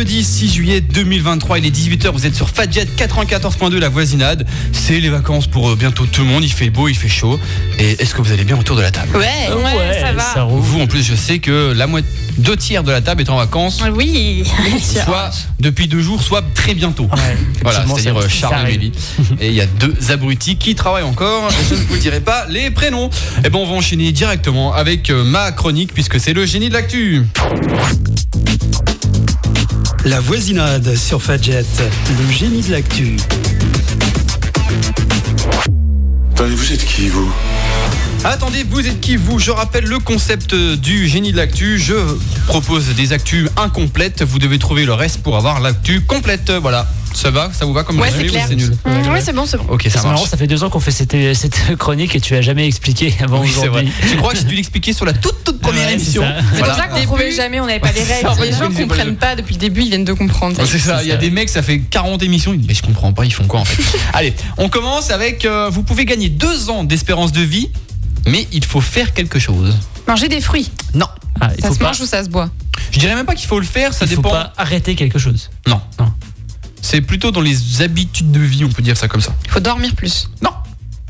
jeudi 6 juillet 2023, il est 18h, vous êtes sur Fadjet 94.2 la voisinade. C'est les vacances pour euh, bientôt tout le monde, il fait beau, il fait chaud. Et est-ce que vous allez bien autour de la table? Ouais, Ouais, ça va. roule. Vous en plus je sais que la moitié, deux tiers de la table est en vacances, Oui. soit depuis deux jours, soit très bientôt. Ouais, Voilà, effectivement, c'est-à-dire ça- euh, ça Charles et arrive. Mélie. Et il y a deux abrutis qui travaillent encore. Je ne vous dirai pas les prénoms. Et ben on va enchaîner directement avec euh, ma chronique puisque c'est le génie de l'actu. La voisinade sur Fadjet, le génie de l'actu. Vous êtes qui, vous? Attendez, vous êtes qui vous Je rappelle le concept du génie de l'actu. Je propose des actus incomplètes. Vous devez trouver le reste pour avoir l'actu complète. Voilà. Ça va Ça vous va comme Ouais, c'est ou clair. c'est nul Mmh, ouais, c'est bon, c'est bon. Ok, ça C'est marrant, ça fait deux ans qu'on fait cette, cette chronique et tu as jamais expliqué avant Oui, c'est vrai. aujourd'hui. Je crois que j'ai dû l'expliquer sur la toute toute première Ouais, c'est émission. ça. C'est Voilà. pour ça qu'on trouvait jamais, on n'avait pas les règles. Les gens comprennent pas depuis le début, ils viennent de comprendre. Ouais, C'est ça, il y a des mecs, ça fait 40 émissions, ils disent, mais je comprends pas, ils font quoi en fait? Allez, on commence avec, euh, vous pouvez gagner deux ans d'espérance de vie, mais il faut faire quelque chose. Manger des fruits. Non, Ah, il Ça faut se pas, mange ou ça se boit je dirais même pas qu'il faut le faire, ça il faut dépend. pas arrêter quelque chose. Non. Non. C'est plutôt dans les habitudes de vie, on peut dire ça comme ça. Il faut dormir plus. Non,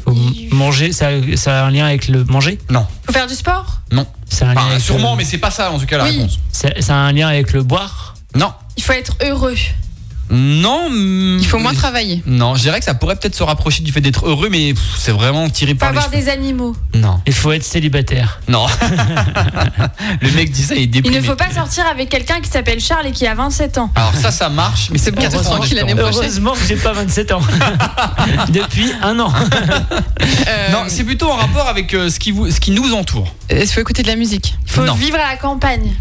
Faut manger, ça, ça a un lien avec le manger? Non, Faut faire du sport? non. C'est un lien Enfin, avec sûrement, le- mais c'est pas ça en tout cas la Oui. réponse. ça a un lien avec le boire? Non, Il faut être heureux. Non. Il faut moins travailler. Non, je dirais que ça pourrait peut-être se rapprocher du fait d'être heureux, mais c'est vraiment tiré Il faut par les avoir cheveux. des animaux. Non, Il faut être célibataire. non. le mec dit ça, il est Il ne faut pas sortir avec quelqu'un qui s'appelle Charles et qui a 27 ans. Alors ça, ça marche, mais c'est bon, quatre c'est ans l'année prochaine. Heureusement que j'ai pas 27 ans. Depuis un an. Euh, Non, c'est plutôt en rapport avec euh, ce, qui vous, ce qui nous entoure. Il faut écouter de la musique? Il faut Non. vivre à la campagne.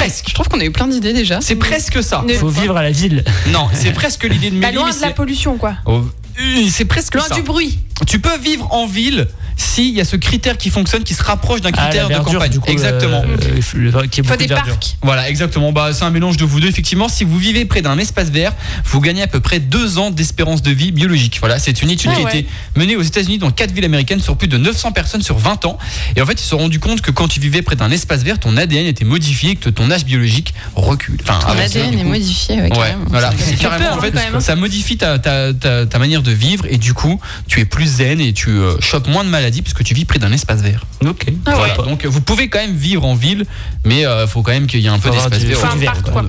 Presque. Je trouve qu'on a eu plein d'idées déjà. C'est presque ça. Il faut vivre à la ville. Non, c'est presque l'idée de Bah, Mélie, loin mais de la pollution, quoi. Oh, euh, c'est presque Loin ça. du bruit. Tu peux vivre en ville s'il y a ce critère qui fonctionne, qui se rapproche d'un Ah, la critère de campagne. du coup, exactement. le- qui est faut des de parcs. Voilà, exactement. Bah, c'est un mélange de vous deux. Effectivement, si vous vivez près d'un espace vert, vous gagnez à peu près deux ans d'espérance de vie biologique. Voilà, c'est une étude Ah qui a été menée aux États-Unis dans quatre villes américaines sur plus de 900 personnes sur 20 ans. Et en fait, ils se sont rendus compte que quand tu vivais près d'un espace vert, ton ADN était modifié et que ton âge biologique recule. Enfin, Ton ADN est modifié. Ouais, voilà, Ça c'est fait carrément peur, en fait, hein. ça modifie ta, ta, ta, ta manière de vivre et du coup, tu es plus zen et tu euh, chopes moins de maladies puisque tu vis près d'un espace vert. Ok. Ah Voilà. ouais. Donc euh, vous pouvez quand même vivre en ville, mais il faut quand même qu'il y ait un peu d'espace vert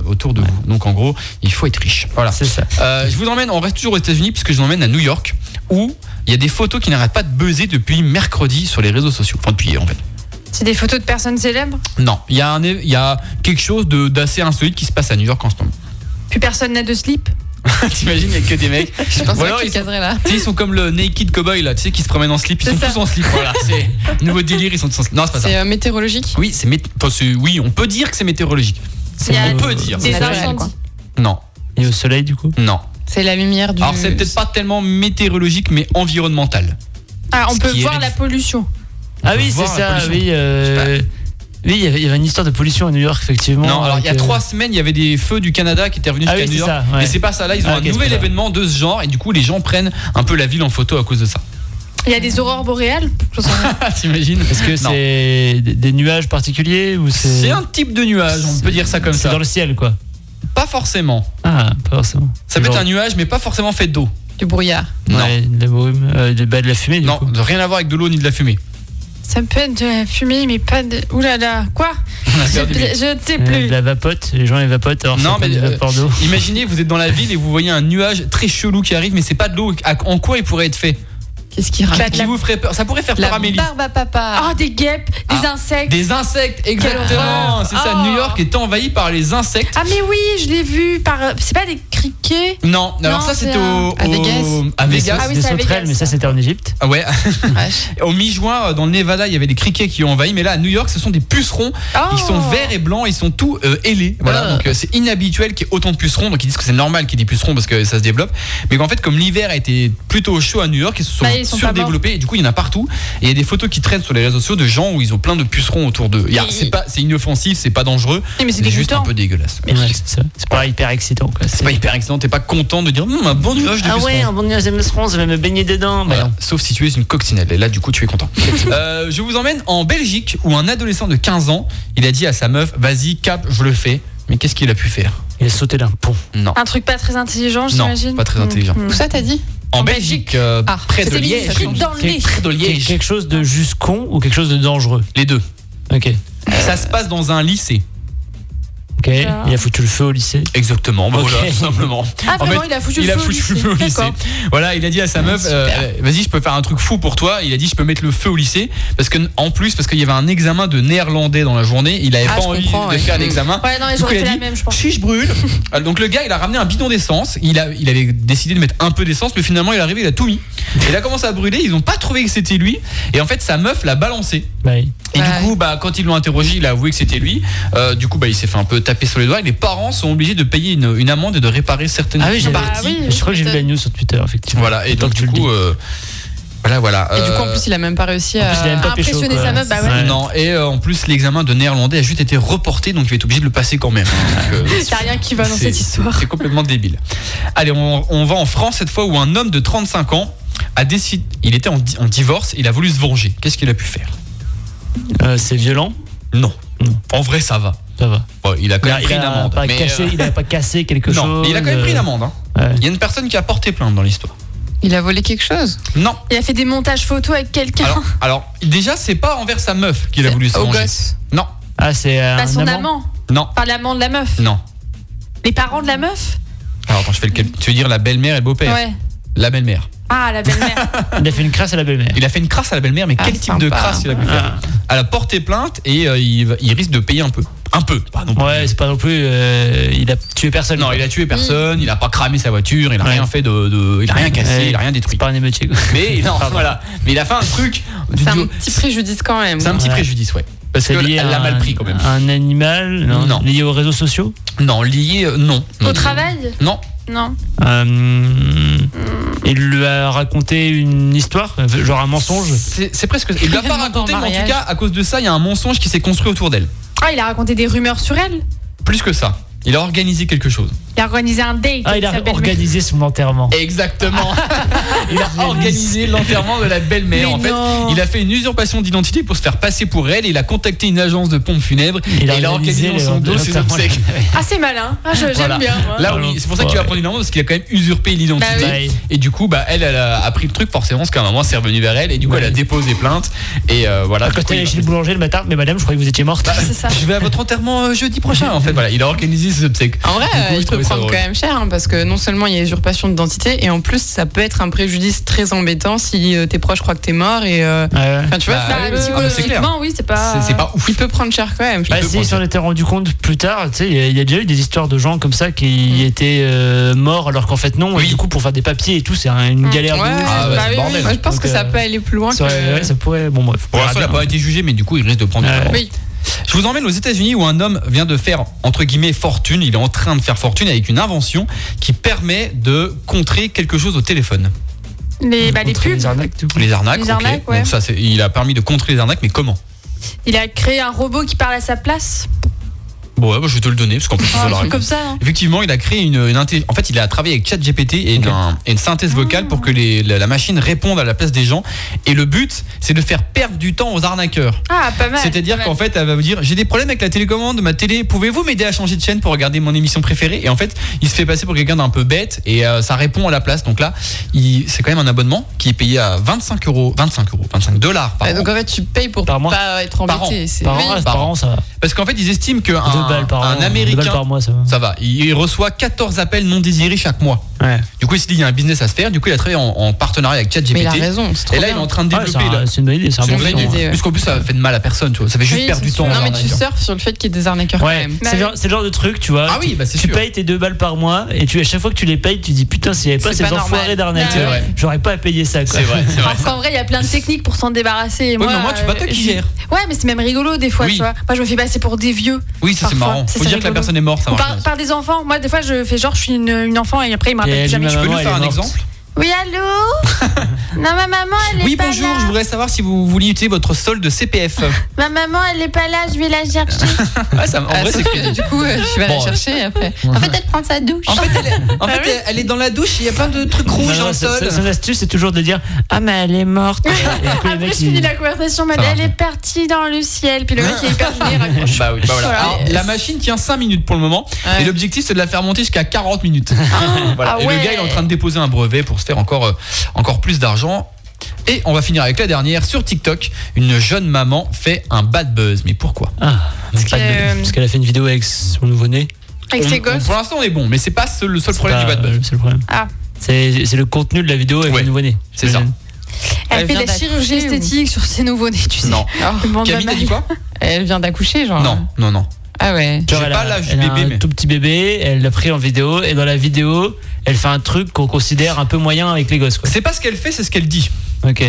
autour, de vous. Donc en gros, il faut être riche. Voilà. C'est ça. Euh, je vous emmène, on reste toujours aux États-Unis puisque je vous emmène à New York où il y a des photos qui n'arrêtent pas de buzzer depuis mercredi sur les réseaux sociaux. Enfin depuis hier en fait. C'est des photos de personnes célèbres? Non, il y a un, il y a quelque chose de- d'assez insolite qui se passe à New York en ce moment. Puis personne n'a de slip? T'imagines, il n'y a que des mecs. Je pense alors, que tu ils sont- là. Tu sais, ils sont comme le naked cowboy là, tu sais, qui se promène en slip. Ils sont ça. tous en slip. Voilà, c'est nouveau délire. Ils sont tous en slip. Non, c'est pas ça. C'est euh, météorologique? Oui, c'est mét- enfin, oui, on peut dire que c'est météorologique. On peut dire. des incendies. Non, Et au soleil, du coup? Non. C'est la lumière du. Alors c'est peut-être pas tellement météorologique, mais environnemental. Ah, on Ce peut est voir la pollution. Ah oui, c'est ça. Oui, euh, oui, il y avait- il y avait une histoire de pollution à New York, effectivement. non, alors il y a euh, trois semaines, il y avait des feux du Canada qui étaient revenus Ah jusqu'à oui, New c'est York. ça, ouais. Mais c'est pas ça. Là, ils ont Ah, un c'est nouvel événement de ce genre, et du coup, les gens prennent un peu la ville en photo à cause de ça. Il y a des aurores boréales. T'imagines Est-ce que c'est des nuages particuliers ou c'est C'est un type de nuage, on peut dire ça comme c'est ça. dans le ciel, quoi Pas forcément. Ah, pas forcément. Ça peut être un nuage, mais pas forcément fait d'eau. Du brouillard. Non. Ouais, de la brume, euh, de, bah, de la fumée, du Non, coup. de rien à voir avec de l'eau ni de la fumée. Ça peut être de la fumée, mais pas de. Ouh là là. Quoi Je ne sais Euh, plus. de la vapote, les gens les vapotent, alors Non, mais, euh. Imaginez, vous êtes dans la ville et vous voyez un nuage très chelou qui arrive, mais c'est pas de l'eau. En quoi il pourrait être fait? Qu'est-ce qui raconte Qui vous ferait peur? Ça pourrait faire peur à Amélie. barbe à papa. Oh, des guêpes, des Ah, insectes. Des insectes, exactement. C'est ça. Oh. New York est envahi par les insectes. Ah, mais oui, je l'ai vu. Par... C'est pas des criquets? Non, alors Non, ça c'est c'était au, à Vegas. À Vegas. Ah oui, des sauterelles, Vegas, mais ça c'était en Égypte. Ah ouais. Au mi-juin, euh, dans le Nevada, il y avait des criquets qui ont envahi, mais là à New York, ce sont des pucerons. Oh. Ils sont verts et blancs, ils sont tout euh, ailés. Voilà, Ah. donc euh, c'est inhabituel qu'il y ait autant de pucerons. Donc ils disent que c'est normal qu'il y ait des pucerons parce que ça se développe. Mais qu'en fait, comme l'hiver a été plutôt chaud à New York, ils se sont, Bah, ils sont surdéveloppés et du coup, il y en a partout. Et il y a des photos qui traînent sur les réseaux sociaux de gens où ils ont plein de pucerons autour d'eux. Il y a- Et- C'est pas, c'est inoffensif, c'est pas dangereux. Mais c'est juste un peu dégueulasse. Ouais, c'est pas hyper excitant, quoi. C'est pas hyper excitant, t'es pas content de dire Hum, un bon nuage de Ah pucerons. ouais, un bon nuage de pucerons, je vais me baigner dedans. Bah Voilà. non. Sauf si tu es une coccinelle. Et là, du coup, tu es content. Euh, je vous emmène en Belgique où un adolescent de 15 ans, il a dit à sa meuf Vas-y, cap, je le fais. Mais qu'est-ce qu'il a pu faire Il a sauté d'un pont. Non. Un truc pas très intelligent, Non, j'imagine. pas très intelligent. Mm. Où ça t'as dit En Belgique, euh, Ah, près de Liège. Dans le. Près de Liège. Quelque chose de juste con ou quelque chose de dangereux Les deux. Ok. Ça se passe dans un lycée. Ok. Il a foutu le feu au lycée. Exactement, bah voilà, tout simplement. Ah, En vraiment, fait, il a foutu le feu au foutu lycée. feu au lycée. D'accord. Voilà, il a dit à sa meuf, euh, euh, vas-y, je peux faire un truc fou pour toi. Il a dit, je peux mettre le feu au lycée parce que en plus, parce qu'il y avait un examen de néerlandais dans la journée, il avait Ah, pas envie de ouais. faire l'examen. Ouais, non, j'aurais fait la même, je pense. Si je brûle. Alors, Donc le gars, il a ramené un bidon d'essence. Il a, il avait décidé de mettre un peu d'essence, mais finalement, il est arrivé, il a tout mis. Il a commencé à brûler. Ils ont pas trouvé que c'était lui. Et en fait, sa meuf l'a balancé. Oui. Et Ouais. du coup, bah, quand ils l'ont interrogé, il a avoué que c'était lui. Euh, du coup, bah, il s'est fait un peu taper sur les doigts. Et les parents sont obligés de payer une, une amende et de réparer certaines Ah oui, j'ai parties. oui, Je crois que j'ai vu la news sur Twitter, effectivement. Voilà. Et donc, du le coup, dis. euh, voilà, voilà. Et du coup, en Euh, plus, il a même pas réussi à. plus, il a même pas pécho, impressionner quoi. sa meuf, bah ouais. non, et euh, en plus, l'examen de néerlandais a juste été reporté, donc il va être obligé de le passer quand même. Euh, Il a rien qui va dans cette histoire. C'est complètement débile. Allez, on, on va en France cette fois où un homme de 35 ans a décidé. Il était en, di- en divorce, il a voulu se venger. Qu'est-ce qu'il a pu faire? Euh, c'est violent? Non. Non. En vrai, ça va. Ça va. Bon, il a quand Il même pris une amende. pas mais, caché, euh, il a pas cassé quelque non, chose. mais il a quand même pris une amende. hein. Ouais. Il y a une personne qui a porté plainte dans l'histoire. Il a volé quelque chose. Non. Il a fait des montages photos avec quelqu'un. Alors, alors, déjà, c'est pas envers sa meuf qu'il a voulu se venger. Non. Ah, c'est euh, Pas un son amant amant. Non. Pas l'amant de la meuf. Non. Les parents de la meuf Alors, attends, je fais le. Tu veux dire la belle-mère et le beau-père Ouais. La belle-mère. Ah, la belle-mère. Il a fait une crasse à la belle-mère. Il a fait une crasse à la belle-mère, mais Ah, quel type de sympa. crasse il a pu faire Elle a porté plainte et euh, il, va- il risque de payer un peu. Un peu, pas non plus. Ouais, c'est pas non plus. euh, il a tué personne. Non, quoi. il a tué personne, il a pas cramé sa voiture, il a Ouais. rien fait de, de- il a rien cassé, Ouais. il a rien détruit. C'est pas un émeutier. quoi. Mais non, voilà. Mais il a fait un truc. du C'est un petit préjudice quand même. C'est un petit Ouais. préjudice, ouais. Parce C'est qu'elle lié à l'a mal pris quand même. Un animal non, Non. Lié aux réseaux sociaux? Non, lié, euh, non. Au Non. travail? Non, Non. Euh, Il lui a raconté une histoire Genre un mensonge? C'est c'est presque. Il l'a pas raconté, mais en tout cas, à cause de ça, il y a un mensonge qui s'est construit autour d'elle. Ah, il a raconté des rumeurs sur elle. Plus que ça. Il a organisé quelque chose. Il a organisé un date. Ah, il a organisé son enterrement. Exactement. il a organisé l'enterrement de la belle-mère. En fait, il a fait une usurpation d'identité pour se faire passer pour elle. Il a contacté une agence de pompes funèbres. et il a organisé dans son dos ses obsèques. Ah, c'est malin. Ah, j'aime Voilà. bien. moi. Là, oui, c'est pour ça qu'il va prendre une amende parce qu'il a quand même usurpé l'identité. Bah oui. Et du coup, bah, elle, elle a appris le truc forcément parce qu'à un moment, c'est revenu vers elle. Et du coup, Ouais. elle a déposé plainte. Et euh, voilà. Quand elle il est chez le boulanger le matin, mais madame, je croyais que vous étiez morte. Bah, C'est ça. Je vais à votre enterrement euh, jeudi prochain. En fait, voilà, il a organisé ses obsèques. En vrai, coup, euh, je il peut prendre quand même cher hein, parce que non seulement il y a usurpation d'identité et en plus ça peut être un préjudice très embêtant si euh, tes proches croient que t'es mort et euh, Ouais. enfin, tu vois Bah, ça, psychologiquement, oui, c'est pas. C'est pas ouf. il peut prendre cher quand même. Bah, si, on était rendu compte plus tard, tu sais, il y a- il y, a déjà eu des histoires de gens comme ça qui étaient euh, morts alors qu'en fait non. Oui. Et du coup, pour faire des papiers et tout, c'est un- une Mm. galère de Ouais. Ah, bah, bah c'est oui, bordel. oui. Moi, je pense Donc, que ça peut aller plus loin Ça, que. ouais, ça pourrait. Bon, bref. Pour l'instant, il n'a pas été jugé, mais du coup, il risque de prendre Ouais. Oui. Je vous emmène aux États-Unis où un homme vient de faire, entre guillemets, fortune. Il est en train de faire fortune avec une invention qui permet de contrer quelque chose au téléphone. Les, bah, les pubs. les arnaques, coup. Les arnaques, Les ok. arnaques, ouais. Donc ça, il a permis de contrer les arnaques, mais comment? Il a créé un robot qui parle à sa place. Bon, ouais, bah, je vais te le donner, parce qu'en plus, c'est Ah, ça comme ça. hein. Effectivement, il a créé une, une inté- En fait, il a travaillé avec ChatGPT et une, Ok. un- et une synthèse vocale pour que les- la, la machine réponde à la place des gens. Et le but, c'est de faire perdre du temps aux arnaqueurs. Ah, pas mal. C'est-à-dire qu'en fait, elle va vous dire J'ai des problèmes avec la télécommande de ma télé, pouvez-vous m'aider à changer de chaîne pour regarder mon émission préférée? Et en fait, il se fait passer pour quelqu'un d'un peu bête et euh, ça répond à la place. Donc là, il- c'est quand même un abonnement qui est payé à 25 euros, 25 euros, 25 dollars par an. donc en fait tu payes pour Par mois pas être Par embêté. c'est- Par an, oui. par par an. an, ça va. Parce qu'en fait, ils estiment qu'un balles par an. un Américain. par mois, ça va. Ça va, il reçoit 14 appels non désirés chaque mois. Ouais. Du coup, il s'est dit il y a un business à se faire. Du coup, il a travaillé en, en partenariat avec ChatGPT. Mais il a raison, Et là, bien. il est en train de développer. c'est une bonne idée, c'est un bon une film. bonne idée. idée, ouais. Puisqu'en plus, ça fait de mal à personne, tu vois. Ça fait juste Oui, perdre du temps. sûr. aux Non mais tu surfes sur le fait qu'il y ait des arnaqueurs quand Ouais, même. c'est le genre- de truc, tu vois. Ah oui, bah c'est tu payes tes deux balles par mois et tu, à chaque fois que tu les payes, tu dis putain, s'il n'y avait pas C'est ces pas enfoirés vrai. d'arnaqueurs, j'aurais pas à payer ça. quoi. C'est vrai, c'est vrai. Alors qu'en vrai, il y a plein de techniques pour s'en débarrasser. Moi, mais moi, tu pas toi euh, qui gères. Ouais, mais c'est même rigolo des fois, Oui. tu vois. Moi, je me fais passer pour des vieux. Oui, ça c'est Parfois, marrant. ça, Faut dire que la rigolo. personne est morte, ça Ou marche par, bien. par des enfants. Moi, des fois, je fais genre, je suis une, une enfant et après, il me Et rappelle elle plus dit, jamais. ma Tu peux maman, nous elle faire est un morte. exemple? Oui, allô Non, ma maman, elle est Oui, pas bonjour, là. je voudrais savoir si vous vouliez utiliser votre solde CPF. Ma maman, elle est pas là, je vais la chercher. Ouais, ça, en Ah, vrai, c'est sauf que, du coup, euh, vas Bon, la chercher après. En fait, elle prend sa douche. En fait, elle est, en fait, elle- elle est dans la douche, il y a plein de trucs rouges Non, dans le sol. Son astuce, c'est toujours de dire Ah, mais elle est morte. Après, je finis la conversation, mais elle est partie dans le ciel. Puis le mec, il est hyper raccroche. Bah oui, bah voilà. Voilà. Alors, la machine tient 5 minutes pour le moment. Ouais. Et l'objectif, c'est de la faire monter jusqu'à 40 minutes. Voilà. Ah et ouais. le gars, il est en train de déposer un brevet pour se encore, euh, encore plus d'argent. Et on va finir avec la dernière. Sur TikTok, une jeune maman fait un bad buzz. Mais pourquoi Ah, Parce euh, qu'elle a fait une vidéo avec son nouveau-né. Avec On- ses on- gosses. Pour l'instant, on est bon. Mais c'est pas ce- le seul problème pas, du bad buzz. C'est le problème. Ah. C'est le contenu de la vidéo avec Ouais, le nouveau-né. c'est ça. Elle, Elle fait de la chirurgie ou- esthétique sur ses nouveaux-nés, tu sais. Non. Monde Camille, dit quoi Elle vient d'accoucher, genre. Non, non, non. Ah ouais. Genre, elle pas a, l'âge du bébé, un mais- tout petit bébé, elle l'a pris en vidéo, et dans la vidéo, elle fait un truc qu'on considère un peu moyen avec les gosses. C'est pas ce qu'elle fait, c'est ce qu'elle dit. Ok.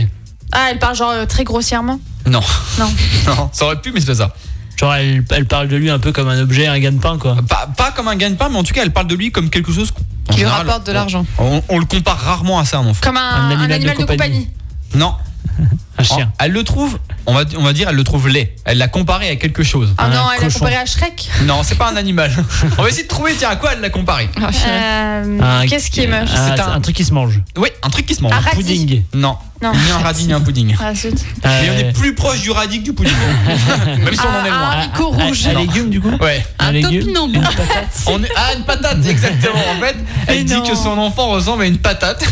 Ah, elle parle genre euh, très grossièrement? Non. Non. non, ça aurait pu, mais c'est pas ça. Genre, elle, elle parle de lui un peu comme un objet, un gagne-pain, quoi. Pas, pas comme un gagne-pain, mais en tout cas, elle parle de lui comme quelque chose Qui lui général, rapporte de l'argent. On, on le compare rarement à ça, un enfant. Comme un, Un un animal animal, de de, compagnie. compagnie. Non. Un chien. Elle le trouve, on va, on va dire, elle le trouve laid. Elle l'a comparé à quelque chose. Ah Un non, elle a cochon. comparé à Shrek. Non, c'est pas un animal. on va essayer de trouver, tiens, à quoi elle l'a comparé. Ah, Euh, Un- Qu'est-ce qui est moche? Ah, C'est un- un... truc qui se mange. Oui, un truc qui se mange. Un radis. Pudding. Non. Non. Ni un radis, ni un pudding. Ah, zut. Mais on Euh, est plus proche du radis que du pudding. Même si on en est Un- loin. un haricot un- rouge. Un, légume, du coup Ouais. Un légume, topinambour. une patate. On est... Ah, une patate, exactement. En fait, elle dit que son enfant ressemble à une patate.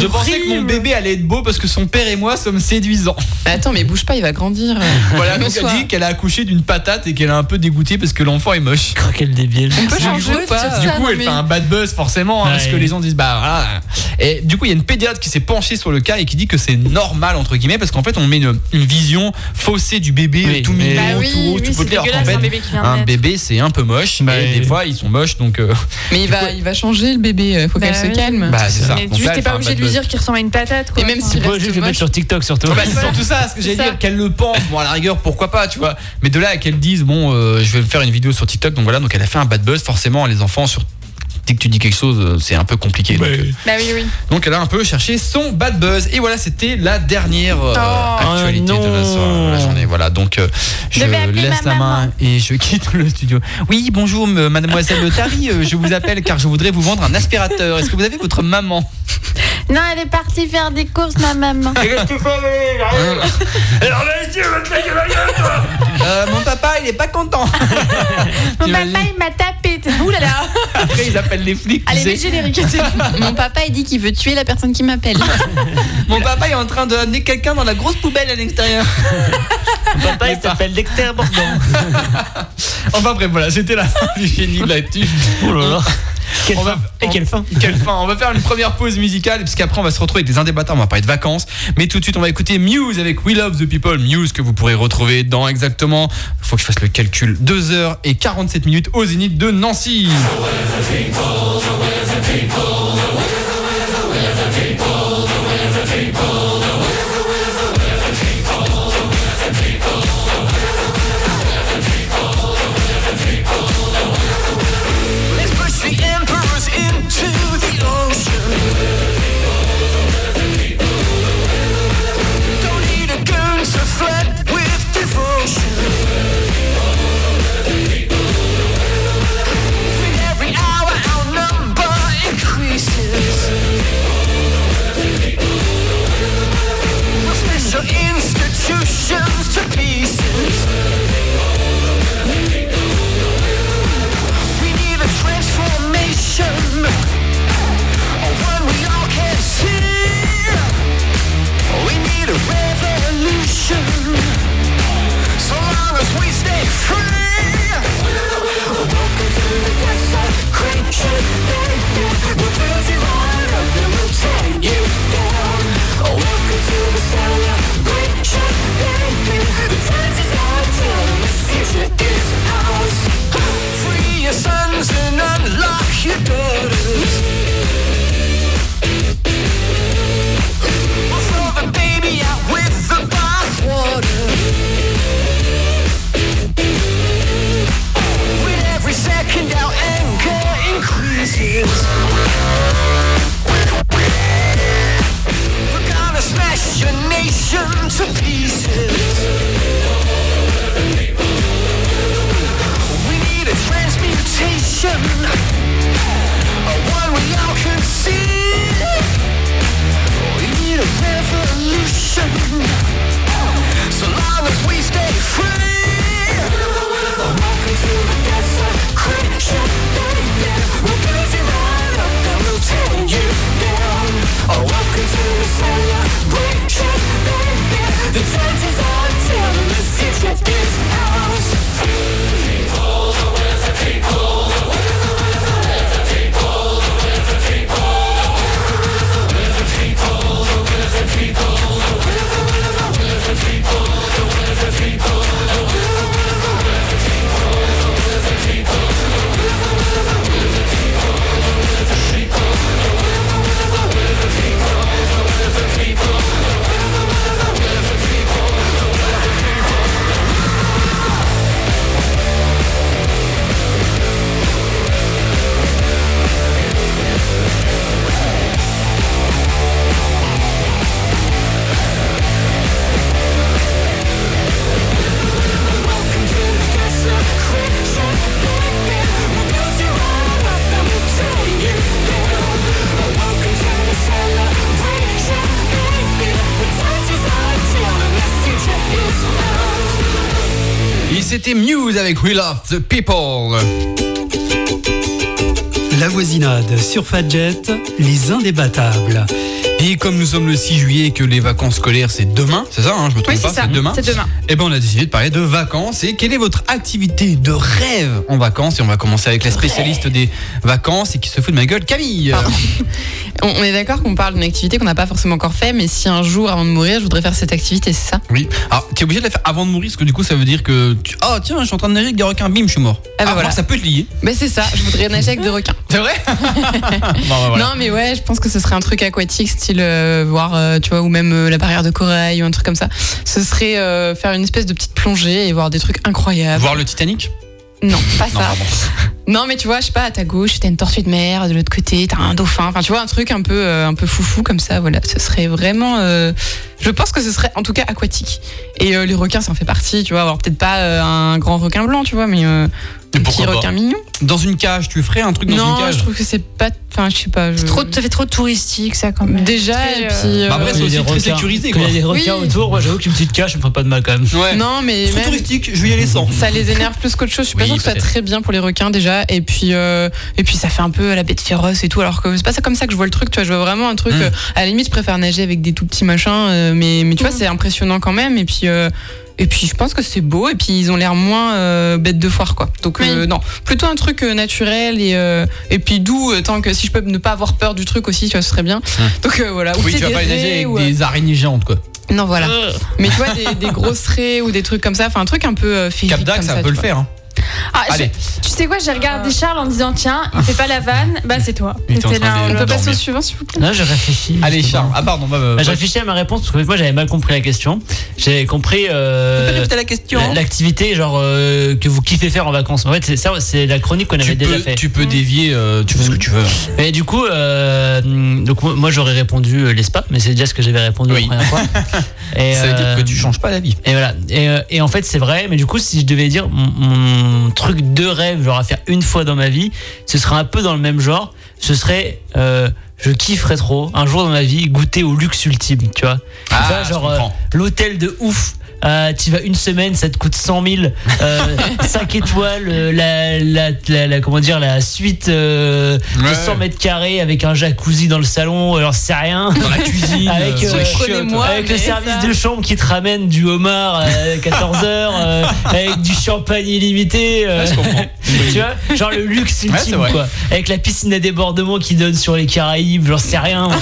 Je pensais que mon bébé allait être beau parce que son père et moi sommes séduisants. Mais attends, mais bouge pas, il va grandir. Voilà, donc elle dit qu'elle a accouché d'une patate et qu'elle est un peu dégoûtée parce que l'enfant est moche. Oh, quel débile. On peut changer ou pas Du coup, elle fait un bad buzz forcément, hein, parce que les gens disent bah voilà. Et du coup, il y a une pédiatre qui s'est penchée sur le cas et qui dit que c'est normal entre guillemets parce qu'en fait, on met une, une vision faussée du bébé Oui, tout mignon, Bah oui, tout rose, oui, tout qu'en dégueulasse, fait, un bébé c'est un peu moche Bah, et des fois ils sont moches donc. euh, Mais il va, il va changer le bébé, euh, faut Bah qu'elle se calme. bah c'est ça. Mais juste, t'es pas obligé de lui dire qu'il ressemble à une patate. Quoi. Et même si- le moche. mettre sur TikTok surtout. Bah, c'est surtout ça, ce que j'allais dire, qu'elle le pense, bon à la rigueur pourquoi pas, tu vois. Mais de là à qu'elle dise bon, euh, je vais faire une vidéo sur TikTok, donc voilà, donc elle a fait un bad buzz. Forcément, les enfants sur dès que tu dis quelque chose, euh, c'est un peu compliqué. donc, euh, Bah oui, oui. Donc elle a un peu cherché son bad buzz et voilà c'était la dernière euh, Oh. actualité de la, non. soirée- de la journée. Voilà donc euh, je laisse ma la main maman. et je quitte le studio. Oui bonjour mademoiselle Tari, je vous appelle car je voudrais vous vendre un aspirateur. Est-ce que vous avez votre maman? Non, elle est partie faire des courses, ma maman. Euh, Mon papa il est pas content. Mon papa, il m'a tapé. Ouh là là. Après ils appellent les flics. Allez, sais. mets le générique. Mon papa, il dit qu'il veut tuer la personne qui m'appelle. Mon papa est en train de amener quelqu'un dans la grosse poubelle à l'extérieur. Papa, il s'appelle Dexter Bordon. Enfin bref voilà c'était la fin du génie de l'actu. Oh là là. Quelle On va- fin. Et quelle fin. Quelle fin On va faire une première pause musicale puisqu'après on va se retrouver avec des indébattables, on va parler de vacances. Mais tout de suite on va écouter Muse avec We Love the People. Muse que vous pourrez retrouver dans exactement, faut que je fasse le calcul, 2h47 minutes au Zénith de Nancy. Shoot! Avec We Love the People. La voisinade sur Fadjet, les indébattables. Et comme nous sommes le 6 juillet et que les vacances scolaires c'est demain, c'est ça, hein, je me trompe Oui, pas, c'est demain. C'est demain. Et ben on a décidé de parler de vacances et quelle est votre activité de rêve en vacances? Et on va commencer avec la spécialiste des vacances et qui se fout de ma gueule, Camille. On, on est d'accord qu'on parle d'une activité qu'on n'a pas forcément encore fait, mais si un jour, avant de mourir, je voudrais faire cette activité, c'est ça? Oui. Alors tu es obligé de la faire avant de mourir parce que du coup ça veut dire que tu... oh tiens je suis en train de nager avec des requins, bim je suis mort. Ah bah alors, voilà. ça peut te lier. Mais c'est ça, je voudrais nager avec des requins. C'est vrai? Bon, bah, voilà. Non, mais ouais, je pense que ce serait un truc aquatique, style euh, voir, euh, tu vois, ou même euh, la barrière de corail ou un truc comme ça. Ce serait faire une espèce de petite plongée et voir des trucs incroyables. Voir le Titanic? Non, pas Non, ça. pardon. Non, mais tu vois, je sais pas, à ta gauche, t'as une tortue de mer, de l'autre côté, t'as un dauphin. Enfin, tu vois, un truc un peu, euh, un peu foufou comme ça. Voilà, ce serait vraiment. euh, je pense que ce serait, en tout cas, aquatique. Et euh, les requins, ça en fait partie. Tu vois, alors peut-être pas euh, un grand requin blanc, tu vois, mais euh, un petit requin mignon. Dans une cage, tu ferais un truc dans non, une cage je trouve que c'est pas. Enfin, je sais pas. je- C'est trop, ça fait trop touristique, ça, quand même. Déjà, et euh, puis. euh, Bah après, c'est Quand il y a aussi très requins- sécurisé, Quand il y a quoi. des requins Oui. autour, moi j'avoue qu'une petite cache, ça me ferait pas de mal quand même. Ouais. non, mais Trop même- touristique, je vais y aller sans. ça les énerve plus qu'autre chose. Je suis pas Oui, sûre que ça soit très bien pour les requins déjà. Et puis, euh, et puis ça fait un peu la bête féroce et tout. Alors que c'est pas ça comme ça que je vois le truc. Tu vois, je vois vraiment un truc. Mm. euh, à la limite, je préfère nager avec des tout petits machins. euh, mais, mais tu vois, c'est impressionnant quand même. Et puis. euh, et puis je pense que c'est beau et puis ils ont l'air moins euh, bêtes de foire quoi. Donc euh, Oui. non, plutôt un truc euh, naturel et euh, et puis doux euh, tant que si je peux ne pas avoir peur du truc aussi, tu vois, ce serait bien. Donc euh, voilà. Ou Oui, tu vas pas nager avec ou, des araignées géantes, quoi. Non voilà. Mais tu vois des, des grosses raies ou des trucs comme ça, enfin un truc un peu euh, féerique Cap d'Ac, ça ça, peut le faire. hein. Ah, je- Allez. tu sais quoi, j'ai regardé Charles en disant tiens, il fait pas la vanne, bah c'est toi. Il était là, on peut passer au suivant s'il vous plaît. Là, je réfléchis. Allez, justement. Charles. Ah, pardon. bah, bah, Bah, je bah. réfléchis à ma réponse parce que moi j'avais mal compris la question. J'avais compris euh, la question. la- l'activité genre euh, que vous kiffez faire en vacances. En fait, c'est ça, c'est la chronique qu'on avait Tu déjà peux, fait. tu peux dévier, euh, tu fais ce que tu veux. Mais du coup, euh, donc moi j'aurais répondu euh, les spas, mais c'est déjà ce que j'avais répondu Oui. la première fois. Et, Ça veut dire euh, que tu changes pas la vie. Et voilà. Et, euh, et en fait, c'est vrai. Mais du coup, si je devais dire mon, mon truc de rêve, genre à faire une fois dans ma vie, ce serait un peu dans le même genre. Ce serait, euh, je kifferais trop un jour dans ma vie goûter au luxe ultime, tu vois. Tu vois, Ah, genre euh, l'hôtel de ouf. Euh, tu vas une semaine, ça te coûte 100 000, euh, 5 étoiles, euh, la, la, la, la- comment dire, la suite euh, de Ouais. 100 mètres carrés avec un jacuzzi dans le salon, alors c'est rien. Dans la cuisine. Avec, euh, euh, le service ça- de chambre qui te ramène du homard à 14h, avec du champagne illimité. euh, Ouais, je comprends. tu vois, genre le luxe ultime, quoi. Avec la piscine à débordement qui donne sur les Caraïbes, j'en sais rien. moi.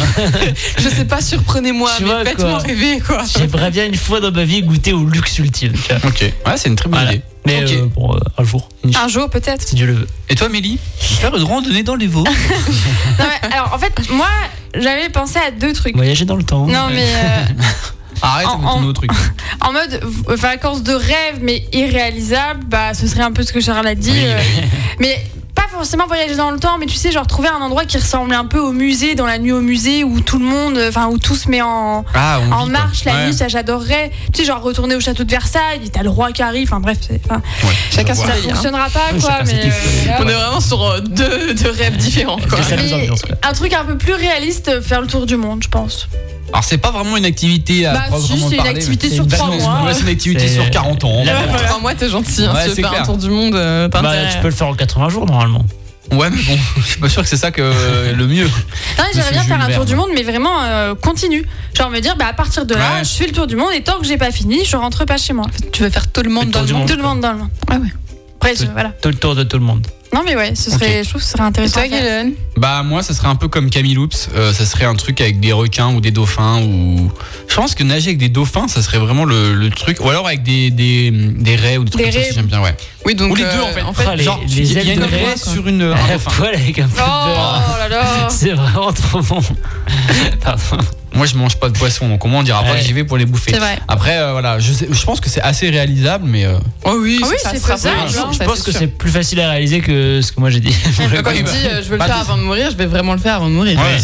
Je sais pas, surprenez-moi, mais faites-moi quoi. rêver quoi. J'aimerais bien une fois dans ma vie goûter au luxe ultime. tu vois. Ok, ouais, c'est une très bonne Voilà. idée. Mais Ok. euh, bon, euh, un jour, Un jour peut-être. si Dieu le veut. Et toi, Mélie Faire une randonnée dans les Vosges. Non, mais, alors en fait, moi j'avais pensé à deux trucs. Voyager dans le temps. Non mais euh, Arrête En- de ton en- autre truc. en mode v- vacances de rêve mais irréalisable, bah ce serait un peu ce que Charles a dit. Oui, euh, mais pas forcément voyager dans le temps, mais tu sais, genre trouver un endroit qui ressemble un peu au musée, dans la nuit au musée, où tout le monde, enfin, où tout se met en, Ah, on en vit, quoi. marche la Ouais. nuit, ça j'adorerais. Tu sais, genre retourner au château de Versailles, t'as le roi qui arrive, enfin bref, Chacun ça hein. fonctionnera pas, quoi, mais. euh, On est vraiment sur euh, deux, deux rêves différents. Quoi. un truc un peu plus réaliste, euh, faire le tour du monde, je pense. Alors, c'est pas vraiment une activité à Bah, si, c'est une activité sur c'est une trois balance, mois. Ouais, c'est une activité sur 40 ans. Ouais, Trois mois, t'es gentil. Hein, Ouais, se c'est faire un tour du monde, euh, Bah, tu peux le faire en 80 jours normalement. Ouais, mais bon, je suis pas sûr que c'est ça que le mieux. Non, j'aimerais bien faire un tour du monde, mais vraiment euh, continu. Genre me dire, bah à partir de là, Ouais. je fais le tour du monde et tant que j'ai pas fini, je rentre pas chez moi. Tu veux faire tout le monde Le dans le monde. Tout le monde dans le monde. Ah ouais. Après, je- voilà. Tout le tour de tout le monde. Non, mais ouais, ce serait, je trouve que ce serait Et intéressant. toi. Galen Bah moi ça serait un peu comme Camille Loops, euh, ça serait un truc avec des requins ou des dauphins ou je pense que nager avec des dauphins ça serait vraiment le, le truc ou alors avec des des, des raies ou des trucs Des comme ça j'aime bien ouais. Oui, donc. ou les euh, deux en fait. En fait, Ah, les- Genre les il y a une de raie sur une un dauphin. avec un peu de Oh là là. C'est vraiment trop bon. Pardon. Moi je mange pas de poisson donc au moins on dira pas Ouais. que j'y vais pour les bouffer. C'est vrai. Après euh, voilà, je, sais- je pense que c'est assez réalisable mais euh, Oh oui, Ah oui, c'est faisable, hein. Je ça, pense que c'est plus facile à réaliser que ce que moi j'ai dit. Quand Oui, il dit euh, je veux le faire avant de mourir, je vais vraiment le faire avant de mourir. Ouais.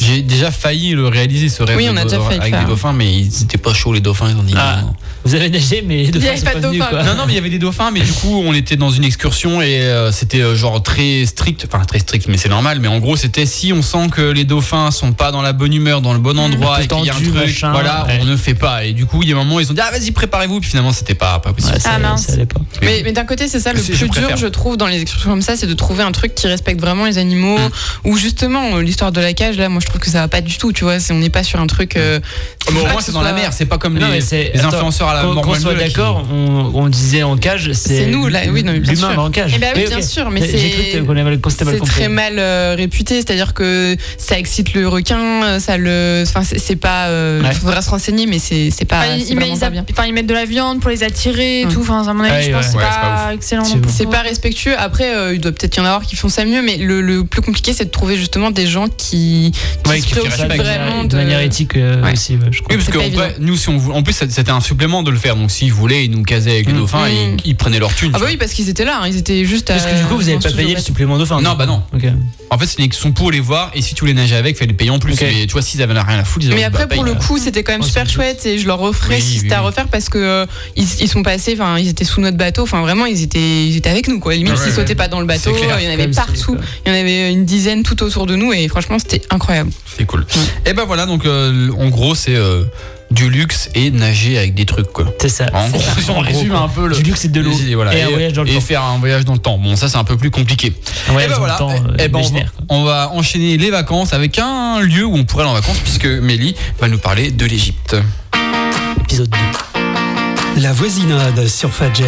J'ai déjà failli le réaliser ce rêve Oui, on a déjà failli avec faire. des dauphins mais ils étaient pas chauds les dauphins ils ont dit Ah. non. Vous avez nagé, mais les dauphins avait sont pas pas de dauphins. quoi. Non, non, mais il y avait des dauphins, mais du coup, on était dans une excursion et euh, c'était euh, genre très strict. Enfin, très strict, mais c'est normal. Mais en gros, c'était si on sent que les dauphins sont pas dans la bonne humeur, dans le bon endroit et qu'il y a un truc, machin, voilà, ouais. on ne fait pas. Et du coup, il y a un moment, ils ont dit, ah, vas-y, préparez-vous. Puis finalement, c'était pas, pas possible. Ouais, ça, Ah, mince. ça allait pas. Mais, mais d'un côté, c'est ça le je plus dur, préfère. je trouve, dans les excursions comme ça, c'est de trouver un truc qui respecte vraiment les animaux. Ou justement, euh, l'histoire de la cage, là, moi, je trouve que ça va pas du tout, tu vois. On n'est pas sur un truc. euh, Mais au pas moins, c'est ce dans la mer. C'est pas comme les, influenceurs à la Qu'on qu'on soit d'accord, on, disait en cage, c'est. C'est nous, là, oui, non, mais bien L'humain en cage. Eh ben oui, bien sûr, mais J'ai c'est- très mal euh, réputé, c'est-à-dire que ça excite le requin, ça le, enfin c'est c'est pas, euh, Ouais. faudra se renseigner, mais c'est c'est pas, Enfin, ils, ils mettent, pas bien. enfin, ils mettent de la viande pour les attirer et Hum. tout. Enfin, à mon avis, Ouais, je pense que ouais. c'est pas, pas excellent. C'est pas respectueux. Après, euh, il doit peut-être y en avoir qui font ça mieux, mais le, le plus compliqué, c'est de trouver justement des gens qui, qui qui vraiment manière- de, de manière éthique euh, Ouais. aussi, ouais, je crois. Oui, parce C'est que nous, si on voulait- en plus, c'était un supplément de le faire. Donc, s'ils voulaient, ils nous casaient avec les Mm. dauphins et Mm. ils, prenaient leur thune. Ah bah oui, parce qu'ils étaient là, hein, ils étaient juste. Parce que du coup, vous avez en pas payé le supplément de fin. Non, bah non. En fait, c'est sont pour les voir et si tu voulais nager avec, fallait les payer en plus. Mais tu vois, s'ils avaient rien à foutre, ils Mais auraient après, bah, pour le paye. coup, c'était quand même Ouais, super chouette et je leur referais Oui, si oui, c'était à refaire parce que euh, ils, ils sont passés, enfin, ils étaient sous notre bateau, enfin, vraiment, ils étaient, ils étaient avec nous, quoi. Limite, s'ils ouais. sautaient pas dans le bateau, clair, il y en avait partout. Il y en avait une dizaine tout autour de nous et franchement, c'était incroyable. C'est cool. Et ben voilà, donc euh, en gros, c'est euh, du luxe et nager avec des trucs, quoi. C'est ça. En gros, si on résume un peu le. Du luxe, c'est de l'eau. Et, voilà, Et un voyage dans le et temps. faire un voyage dans le temps. Bon, ça, c'est un peu plus compliqué. Un voyage et ben dans voilà. le temps euh, Eh ben, on, va, on enchaîner les vacances avec un lieu où on pourrait aller en vacances, puisque Mélie va nous parler de l'Égypte. Épisode 2. La voisinade sur Fadjet.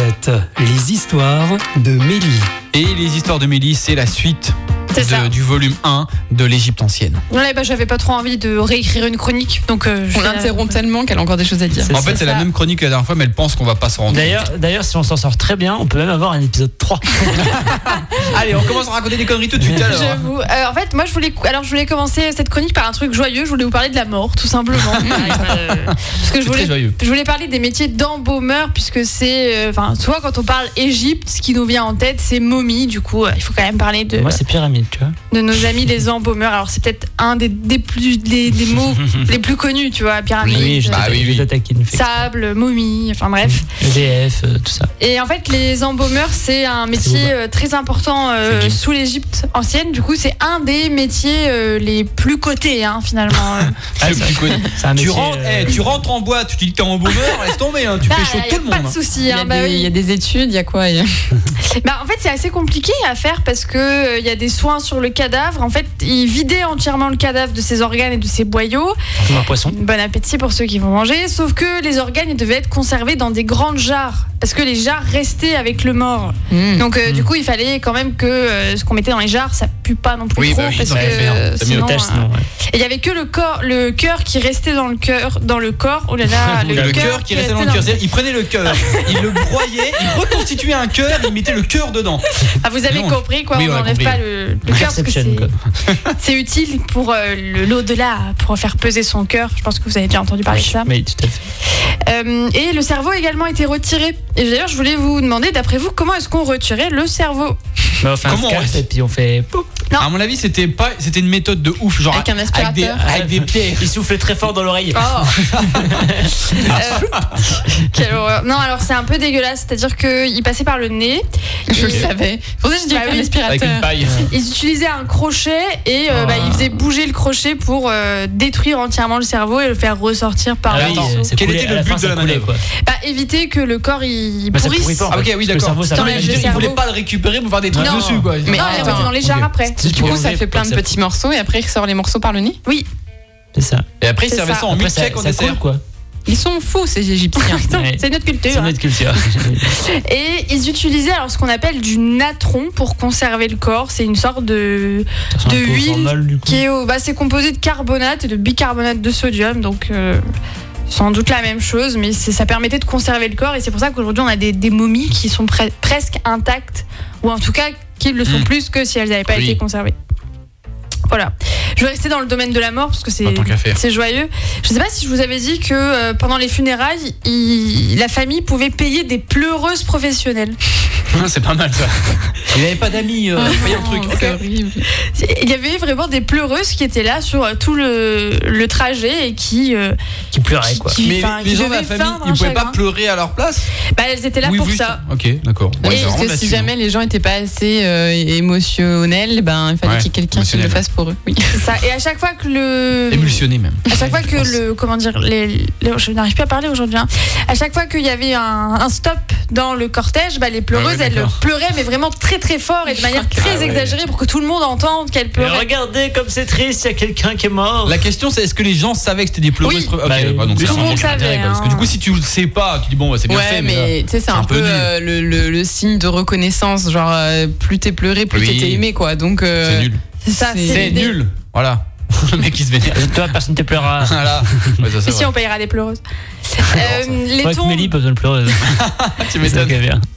Les histoires de Mélie. Et les histoires de Mélie, c'est la suite. De- du volume 1 de l'Égypte ancienne. Ouais, bah, j'avais pas trop envie de réécrire une chronique, donc euh, je On l'interrompt tellement qu'elle a encore des choses à dire. En fait, c'est la même chronique que la dernière fois, mais elle pense qu'on va pas s'en rendre D'ailleurs, d'ailleurs, si on s'en sort très bien, on peut même avoir un épisode 3. compte. Allez, on commence à raconter des conneries tout de suite alors. J'avoue. Euh, en fait, moi, je voulais, alors, je voulais commencer cette chronique par un truc joyeux. Je voulais vous parler de la mort, tout simplement. Euh, Parce que je C'est très voulais, joyeux. je voulais parler des métiers d'embaumeur, puisque c'est, euh, enfin, souvent quand on parle Égypte, ce qui nous vient en tête, c'est momie. Du coup, euh, il faut quand même parler de, Moi, c'est pyramide, tu vois. de nos amis les embaumeurs. Alors, c'est peut-être un des, des plus, des, des mots les plus connus, tu vois, pyramide, Oui, je Bah oui, oui. une fake. sable, momie, enfin bref. EDF, euh, tout ça. Et en fait, les embaumeurs, c'est un métier euh, très important euh, sous l'Égypte ancienne. Du coup, c'est un des métiers euh, les plus cotés, hein, finalement. Euh, Ah, tu connais. C'est un Tu métier, rentres, euh, tu rentres en boîte, tu dis que t'es embaumeur, laisse tomber, hein, tu bah, pécho tout le Pas monde. de souci. Il y, hein, a bah il y a des études, il y a quoi y a- Bah, en fait, c'est assez compliqué à faire parce que euh, il y a des soins sur le cadavre. En fait, ils vidaient entièrement le cadavre de ses organes et de ses boyaux. comme un poisson. Bon appétit pour ceux qui vont manger. Sauf que les organes ils devaient être conservés dans des grandes jarres parce que les jarres restaient avec le mort. Hmm. Donc euh, du coup, il fallait quand même que euh, ce qu'on mettait dans les jarres, ça pue pas non plus Oui, trop bah oui, parce que faire, euh, sinon, Tâche, sinon, ouais. Et il y avait que le corps, le cœur qui restait dans le cœur, dans le corps. Oh là là, Le, cœur qui restait dans le cœur. Il prenait le cœur, il le broyait, il reconstituait un cœur, il mettait le cœur dedans. Ah, vous avez Non. compris quoi Oui, On n'enlève pas le, le cœur parce que Perception, c'est- utile pour euh, le- l'au-delà, pour faire peser son cœur. Je pense que vous avez déjà entendu parler de ça. Oui, tout à fait. Euh, et le cerveau a également été retiré Et d'ailleurs, je voulais vous demander, d'après vous, comment est-ce qu'on retirait le cerveau? Bah, on fait un Comment, puis on fait. Non. À mon avis, c'était pas, c'était une méthode de ouf, genre Avec un des, aspirateur. avec des pierres. Il soufflait très fort dans l'oreille. Oh Euh, Quelle horreur. Non, alors c'est un peu dégueulasse, c'est-à-dire qu'il passait par le nez. Je le savais. Pour ça, je dis Bah avec un aspirateur. Avec une paille. Ils utilisaient un crochet et euh, bah, Ah. ils faisaient bouger le crochet pour euh, détruire entièrement le cerveau et le faire ressortir par Ah le oui, c'est quel coulé, était le but fin, de la manœuvre quoi. Bah, éviter que le corps il Bah, pourrisse. pourrit pas, Ah, ok, oui, le d'accord. cerveau, ça le il voulait cerveau. pas le récupérer pour faire des trucs Non. dessus, quoi. non, Mais il le mettait dans les jarres après. Du coup, ça fait plein de petits morceaux et après, il ressort les morceaux par le nez. Oui, C'est ça. Et après, il C'est servait ça. en milkshake ça dessert. quoi. Ils sont fous, ces Égyptiens. Ouais. c'est notre culture. C'est hein. notre culture. Et ils utilisaient alors ce qu'on appelle du natron pour conserver le corps. C'est une sorte de un De huile qui est au- bah, c'est composé de carbonate et de bicarbonate de sodium, donc euh, sans doute la même chose, mais c'est- ça permettait de conserver le corps et c'est pour ça qu'aujourd'hui on a des, des momies qui sont pre- presque intactes ou en tout cas qui le sont Mm. plus que si elles n'avaient pas Oui. été conservées. Voilà. Je vais rester dans le domaine de la mort parce que c'est c'est joyeux. Je sais pas si je vous avais dit que euh, pendant les funérailles, il- la famille pouvait payer des pleureuses professionnelles. Ah, C'est pas mal ça. Il avait pas d'amis, euh, un truc. Horrible. Il y avait vraiment des pleureuses qui étaient là sur euh, tout le, le trajet et qui, euh, Qui pleurait, quoi. qui- Mais les qui gens de la famille, ils pouvaient pas pleurer à leur place Bah, elles étaient là Oui, pour oui, ça. Ok, d'accord. Ouais, parce que si jamais les gens étaient pas assez euh, émotionnels, ben il fallait Ouais, qu'il y ait quelqu'un qui le fasse pour eux. Oui. Ça. Et à chaque fois que le. Émulsionné même. À chaque fois que le. Comment dire les, les- Je n'arrive plus à parler aujourd'hui. hein. À chaque fois qu'il y avait un, un stop dans le cortège, bah, les pleureuses, Ah elles pleuraient, mais vraiment très très fort et de manière très Ah ouais. exagérée pour que tout le monde entende qu'elles Mais pleuraient. regardez comme c'est triste, il y a quelqu'un qui est mort. La question c'est est-ce que les gens savaient que c'était des pleureuses Oui. Ok, Bah, bah, donc tout le monde savait, Parce que hein. du coup, si tu le sais pas, tu dis bon, bah, c'est bien ouais, fait. mais tu sais, c'est un, peu, euh, le, le- le signe de reconnaissance. Genre, euh, plus t'es pleuré, plus Oui. t'étais aimé, quoi. Donc, euh, c'est nul. C'est ça. c'est- nul. Voilà. Le mec qui se vénère. Toi, personne te pleurera. Voilà. Ouais, ça, c'est Ici, vrai. on payera des pleureuses. Euh, les, tombes, Mélie, pas besoin de pleurer. Tu m'étonnes.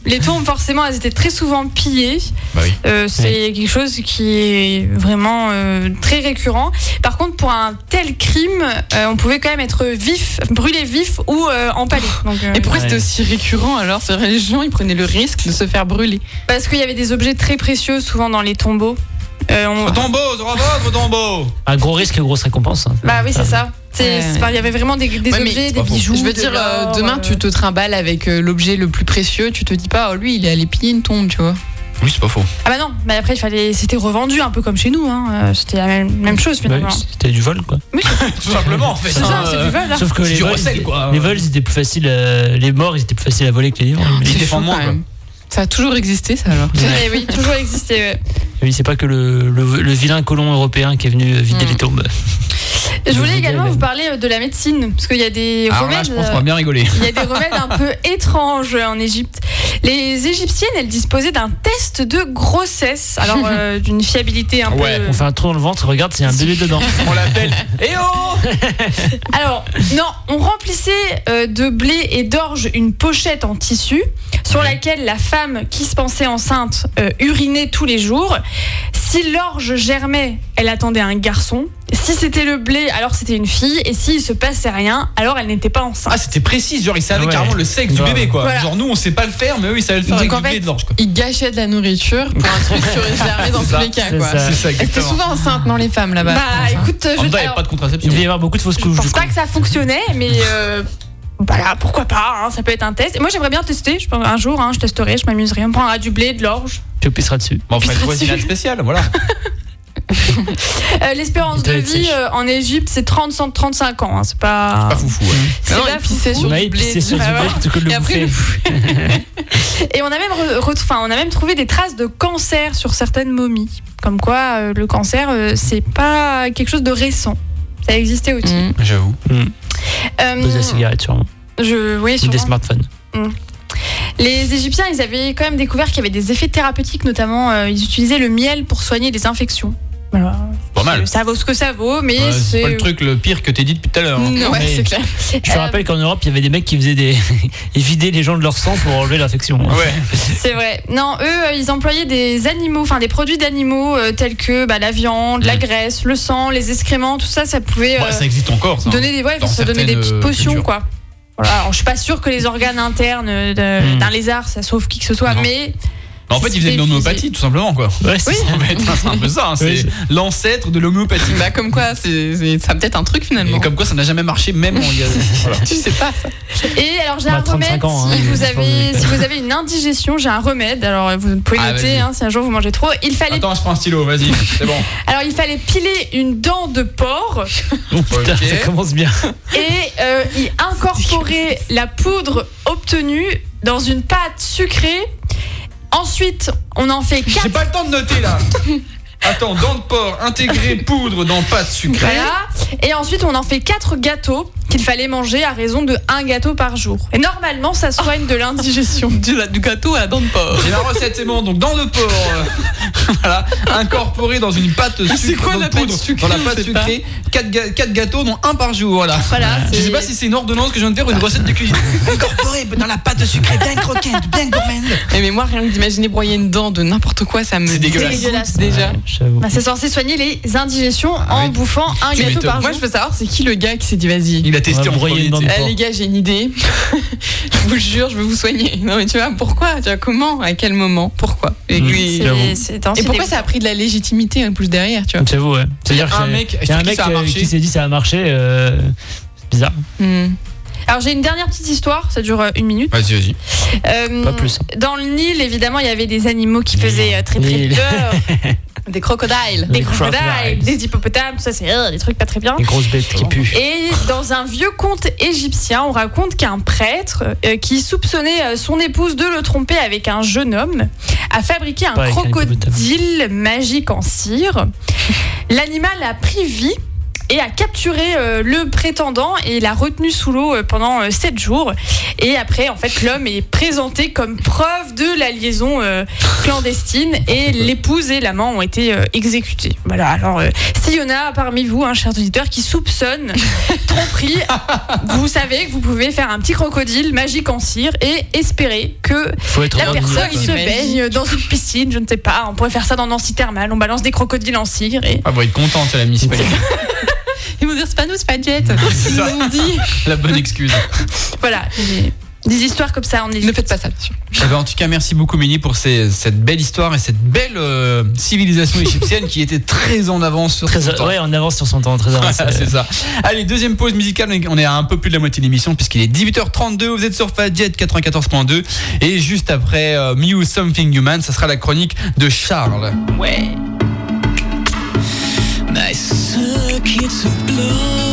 les tombes, forcément, elles étaient très souvent pillées. Bah oui. Euh, c'est quelque chose qui est vraiment euh, très récurrent. Par contre, pour un tel crime, euh, on pouvait quand même être vif, brûlé vif ou euh, empalé. Donc, euh, Et pourquoi Ouais. c'était aussi récurrent alors? Les gens ils prenaient le risque de se faire brûler. Parce qu'il y avait des objets très précieux souvent dans les tombeaux. Euh, on- Au tombeau, tombeau. Un gros risque, grosse récompense. hein. Bah oui, c'est ça. Ouais. Il y avait vraiment des, des Ouais, mais objets, des bijoux. Je veux de dire, euh, demain euh, tu te trimbales avec euh, l'objet le plus précieux, tu te dis pas, oh lui il est allé piller une tombe, tu vois. Oui, c'est pas faux. Ah bah non, mais après il fallait, c'était revendu un peu comme chez nous. Hein. Euh, C'était la même, même chose finalement. Ouais, C'était du vol, quoi. Tout simplement, en fait. C'est ça, c'est euh, du vol. hein. Sauf que C'est les du vols, recel, ils- quoi. les vols, c'était plus facile. euh, les morts, ils étaient plus faciles à voler que les vivants. Ils C'est défendent fou, moins, quand quoi. Ça a toujours existé ça alors. Eh oui, toujours existé. ouais. Oui, c'est pas que le, le, le vilain colon européen qui est venu vider Mm. les tombes. Je voulais également vous parler euh, de la médecine, parce qu'il y a des Alors là, remèdes. je pense euh, qu'on va bien rigoler. Il y a des remèdes un peu étranges en Égypte. Les Égyptiennes, elles disposaient d'un test de grossesse, alors euh, d'une fiabilité un Ouais, peu. On fait un trou dans le ventre, regarde, c'est un bébé dedans. On l'appelle. Eh oh Alors, non, on remplissait euh, de blé et d'orge une pochette en tissu sur laquelle la femme qui se pensait enceinte euh, urinait tous les jours. Si l'orge germait, elle attendait un garçon. Si c'était le blé, alors c'était une fille. Et s'il se passait rien, alors elle n'était pas enceinte. Ah, c'était précis. Genre, ils savaient Ouais. carrément le sexe du bébé, quoi. Voilà. Genre, nous, on sait pas le faire, mais eux, ils savaient le faire Donc, avec en du blé fait, de l'orge, quoi. Ils gâchaient de la nourriture pour un truc qui aurait germé dans C'est tous ça, les cas c'est quoi. ça. C'est ça, étaient exactement. souvent enceintes, non les femmes là-bas. Bah écoute, En je, même temps, il n'y alors, a pas de contraception. Il devait y avoir beaucoup de fausses je couches. pense du pas coup. que ça fonctionnait, mais euh, voilà, pourquoi pas, hein, ça peut être un test. Et moi j'aimerais bien tester, je pense, un jour, hein, je testerai, je m'amuserai. On prendra du blé, de l'orge. Tu pisseras dessus. Bon, on ferait une voisinade spéciale, voilà. Euh, L'espérance de vie euh, en Égypte, c'est 30, 35 ans. hein, c'est pas. Pas foufou, ouais. c'est pas foufou. sur Ouais, du blé. pissait sur Bah du blé Et après le bouffer. Et on a même re- enfin, on a même trouvé des traces de cancer sur certaines momies. Comme quoi, euh, le cancer, euh, c'est pas quelque chose de récent. Ça existait aussi. Mm. J'avoue. Euh, Pose la cigarette, sûrement. je, oui, Ou sûrement. des smartphones. Les Égyptiens, ils avaient quand même découvert qu'il y avait des effets thérapeutiques, notamment euh, ils utilisaient le miel pour soigner des infections. Voilà. Pas mal. Ça vaut ce que ça vaut, mais Ouais, c'est c'est. pas le truc le pire que t'es dit depuis tout à l'heure. hein. Non, ouais, c'est clair. Je te Euh, rappelle qu'en Europe, il y avait des mecs qui faisaient des. Ils vidaient les gens de leur sang pour enlever l'infection. Ouais. C'est vrai. Non, eux, euh, ils employaient des animaux, enfin des produits d'animaux euh, tels que bah, la viande, la graisse, le sang, les excréments, tout ça, ça pouvait Bah, euh, ça existe encore, ça. donner des, ouais, ça donnait des petites potions, cultures. quoi. Voilà, alors, je suis pas sûre que les organes internes Hmm. d'un lézard, ça sauve qui que ce soit, Non. mais En fait, il faisait de l'homéopathie, tout simplement, quoi. Ouais, c'est Oui. ça. En fait, c'est un peu ça. hein, Oui, C'est l'ancêtre de l'homéopathie. Bah comme quoi, c'est ça a peut-être un truc finalement. Et comme quoi, ça n'a jamais marché, même en. voilà. Tu sais pas ça. Et alors j'ai Bah, un 35 remède ans, hein, si, vous avez, si vous avez une indigestion, j'ai un remède. Alors vous pouvez Ah, noter hein, si un jour vous mangez trop. Il fallait, Attends, je prends un stylo, vas-y, c'est bon. alors il fallait piler une dent de porc Oh, putain, ça commence bien. et euh, y incorporer la poudre obtenue dans une pâte sucrée. Ensuite, on en fait J'ai 4 pas le temps de noter là. Attends, dents de porc, intégré poudre dans pâte sucrée. Voilà. Et ensuite, on en fait quatre gâteaux qu'il fallait manger à raison de un gâteau par jour. Et normalement, ça soigne de l'indigestion. Du, du gâteau à la dent de porc. J'ai la recette, c'est bon. Donc, dents de porc, euh, voilà, incorporé dans une pâte sucrée. c'est quoi dans la de poudre, pâte sucrée, Dans la pâte sucrée, 4, gâteaux, dont un par jour, voilà. Voilà. Je c'est- sais pas si c'est une ordonnance que je viens de faire ou une recette de cuisine. Incorporé dans la pâte sucrée, bien croquante, bien gourmande. Eh, mais moi, rien que d'imaginer broyer une dent de n'importe quoi, ça me C'est dégueulasse. dégoûte déjà. Ouais. Bah, c'est censé soigner les indigestions Ah en oui. bouffant un Tu gâteau par Moi, jour. je veux savoir, c'est qui le gars qui s'est dit vas-y. Testé en premier. Eh, les gars, j'ai une idée. je vous jure, je vais vous soigner. Non, mais tu vois, pourquoi? Tu vois, comment? À quel moment? Pourquoi? Et, Mm. puis- C'est- J'avoue. c'est dans- et c'est pourquoi des- ça a pris de la légitimité en plus derrière, tu vois? J'avoue, ouais. C'est-à-dire un mec, il y a un sur qui mec ça a marché? qui s'est dit ça a marché. euh, C'est bizarre. Hmm. Alors j'ai une dernière petite histoire, ça dure euh, une minute. Vas-y, vas-y. Euh, Pas plus. Dans le Nil, évidemment, il y avait des animaux qui faisaient euh, très très peur. Des crocodiles. Des Les crocodiles, crocodiles. des hippopotames, tout ça c'est euh, des trucs pas très bien. Une grosse bête qui pue. Et dans un vieux conte égyptien, on raconte qu'un prêtre euh, qui soupçonnait euh, son épouse de le tromper avec un jeune homme a fabriqué un crocodile magique en cire. L'animal a pris vie et a capturé euh, le prétendant et l'a retenu sous l'eau euh, pendant euh, sept jours. Et après, en fait, l'homme est présenté comme preuve de la liaison euh, clandestine et l'épouse et l'amant ont été euh, exécutés. Voilà. Alors, euh, s'il y en a parmi vous, hein, chers auditeurs, qui soupçonnent tromperie, vous savez que vous pouvez faire un petit crocodile magique en cire et espérer que la personne se baigne dans une piscine, je ne sais pas. On pourrait faire ça dans Nancy Thermal. On balance des crocodiles en cire et Ah, bon, il est content, c'est la municipalité. Ils vont dire c'est pas nous, c'est pas Jet. Ils nous dit. La bonne excuse. voilà. Des, histoires comme ça en Ne Égypte. faites pas ça, bien sûr. Eh ben, en tout cas, merci beaucoup, Mélie, pour ces- cette belle histoire et cette belle euh, civilisation égyptienne qui était très en avance sur Très, son temps. ouais, on avance sur son temps, très avancé. Voilà, c'est ça. Allez, deuxième pause musicale. On est à un peu plus de la moitié de l'émission puisqu'il est 18h32. Vous êtes sur Fadjet 94.2. Et juste après euh, Mew Something Human, ça sera la chronique de Charles. Ouais. Circuits of blood.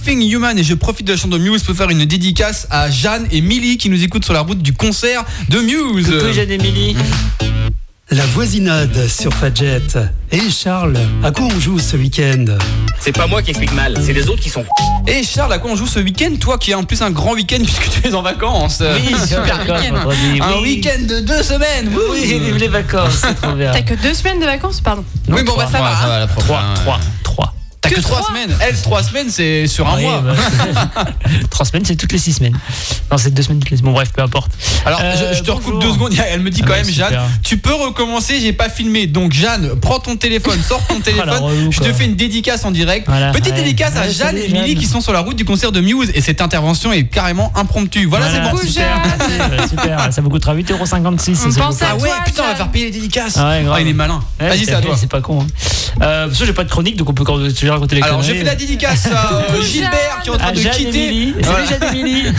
Something Human. Et je profite de la chanson de Muse pour faire une dédicace à Jeanne et Millie qui nous écoutent sur la route du concert de Muse. Coucou Jeanne Émilie. La voisinade sur Fadjet. Et Charles, à quoi on joue ce week-end? C'est pas moi qui explique mal, c'est les autres qui sont. Et Charles, à quoi on joue ce week-end? Toi qui as en plus un grand week-end puisque tu es en vacances. Oui, super week-end. Un oui. week-end de deux semaines. Oui, vive les vacances, c'est trop bien. T'as que deux semaines de vacances, pardon. Oui, bon, bah ça va. hein. la prochaine. 3, 3, 3. T'as que, Que trois trois semaines. Elle, trois semaines, c'est sur un mois. bah, Trois semaines, c'est toutes les six semaines. Non, c'est deux semaines toutes les semaines. Bon, bref, peu importe. Alors, Euh, je, je te recoupe bonjour. deux secondes. Elle me dit Ah quand bah, même, super. Jeanne, tu peux recommencer. J'ai pas filmé. Donc, Jeanne, prends ton téléphone, sors ton téléphone. relou, je te fais une dédicace en direct. Voilà, Petite ouais. dédicace à Jeanne et Milly Jeanne. qui sont sur la route du concert de Muse. Et cette intervention est carrément impromptue. Voilà, c'est bon. super. Super, super. Ça vous coûtera 8,56€. On s'il vous pense plaît. à Ah ouais, putain, on va Jeanne. faire payer les dédicaces. Ah ouais, grave. Ah, il est malin. Vas-y, c'est à toi. C'est pas con. hein. Euh, parce que j'ai pas de chronique, donc on peut quand tu viens raconter les Alors, j'ai fait la dédicace à euh, Gilbert qui est en train à de Jeanne quitter. Voilà. Salut Jeanne Émilie.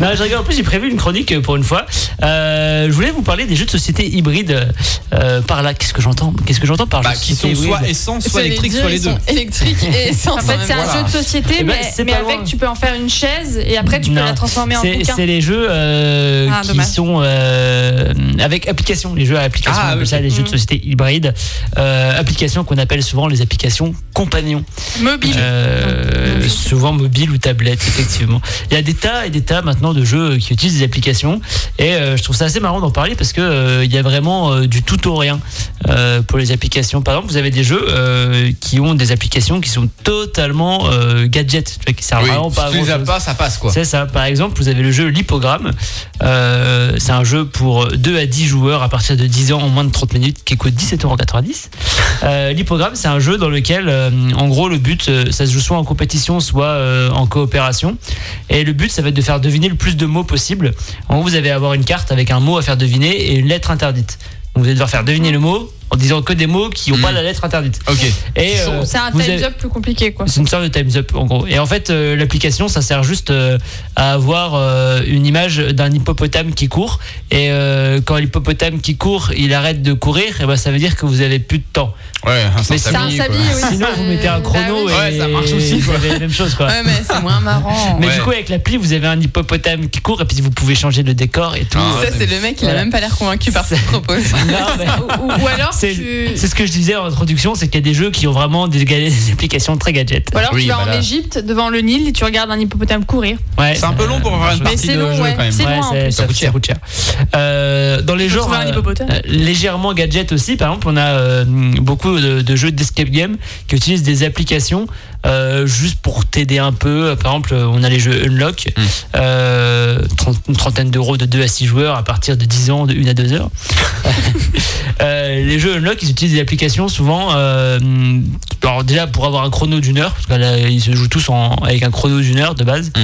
non, je rigole. En plus, j'ai prévu une chronique euh, pour une fois. Euh, je voulais vous parler des jeux de société hybrides. euh, par là, qu'est-ce que j'entends? Qu'est-ce que j'entends par Bah, jeux de qui sont soit essence, soit électrique, soit les deux. sont électriques et essence. En fait, c'est un Voilà. jeu de société, Eh ben, mais, avec, loin. tu peux en faire une chaise et après, tu peux Non. la transformer en C'est bouquin. c'est les jeux euh, Ah, qui dommage. sont euh, avec application, les jeux à application, Ah, on appelle oui. ça les jeux de Mhm. société hybrides, euh, applications qu'on appelle souvent les applications compagnons, Mobile. Euh, souvent mobile ou tablette, effectivement. Il y a des tas et des tas maintenant de jeux qui utilisent des applications et euh, je trouve ça assez marrant d'en parler parce que euh, il y a vraiment euh, du tout au rien euh, pour les applications. Par exemple, vous avez des jeux euh, qui ont des applications qui sont totalement euh, gadgets, tu vois, qui servent Oui, vraiment pas à si as grand-chose. pas, ça passe quoi. C'est ça. Par exemple, vous avez le jeu L'Hippogramme. Euh, c'est un jeu pour 2 à 10 joueurs à partir de 10 ans en moins de 30 minutes qui coûte 17,90€. Euh, L'Hippogramme, c'est un jeu dans lequel, euh, en gros, le but, euh, ça se joue soit en compétition, soit euh, en coopération. Et le but, ça va être de faire deviner le plus de mots possible. En gros, vous allez avoir une carte avec un mot à faire deviner et une lettre interdite. Donc, vous allez devoir faire deviner le mot en disant que des mots qui n'ont pas la lettre interdite. Ok. Et, euh, C'est un vous time avez- up plus compliqué, quoi. c'est une sorte de Time's Up en gros. Et en fait, euh, l'application, ça sert juste euh, à avoir euh, une image d'un hippopotame qui court. Et euh, quand l'hippopotame qui court, il arrête de courir, et ben ça veut dire que vous avez plus de temps. Ouais, Mais C'est un oui. Sinon, vous mettez un chrono Bah oui. et Ouais, ça marche aussi, vous avez la même chose quoi. Ouais, mais c'est moins marrant. Mais Ouais. du coup, avec l'appli, vous avez un hippopotame qui court et puis vous pouvez changer le décor et tout. Ah, Ça, c'est le mec, il a même pas l'air convaincu par ce qu'il propose. Non, mais- Ou, ou alors, C'est tu... c'est ce que je disais en introduction, c'est qu'il y a des jeux qui ont vraiment des, des applications très gadgets. ou alors Oui, tu vas bah en là. Égypte, devant le Nil, et tu regardes un hippopotame courir. Ouais, C'est un peu long pour faire une Mais partie c'est de long, jeu ouais. quand même. C'est Ouais, loin, en c'est- plus. ça, Ça coûte ça coûte cher. Euh, dans les genres euh, euh, légèrement gadget aussi, par exemple, on a euh, beaucoup de, de jeux d'escape game qui utilisent des applications euh, juste pour t'aider un peu. Par exemple, on a les jeux Unlock, Mm. euh, une trentaine d'euros de 2 à 6 joueurs à partir de 10 ans, de 1 à 2 heures. Euh, les jeux Unlock, ils utilisent des applications souvent. Alors déjà pour avoir un chrono d'une heure, parce qu'ils se jouent tous en- avec un chrono d'une heure de base, Mhm.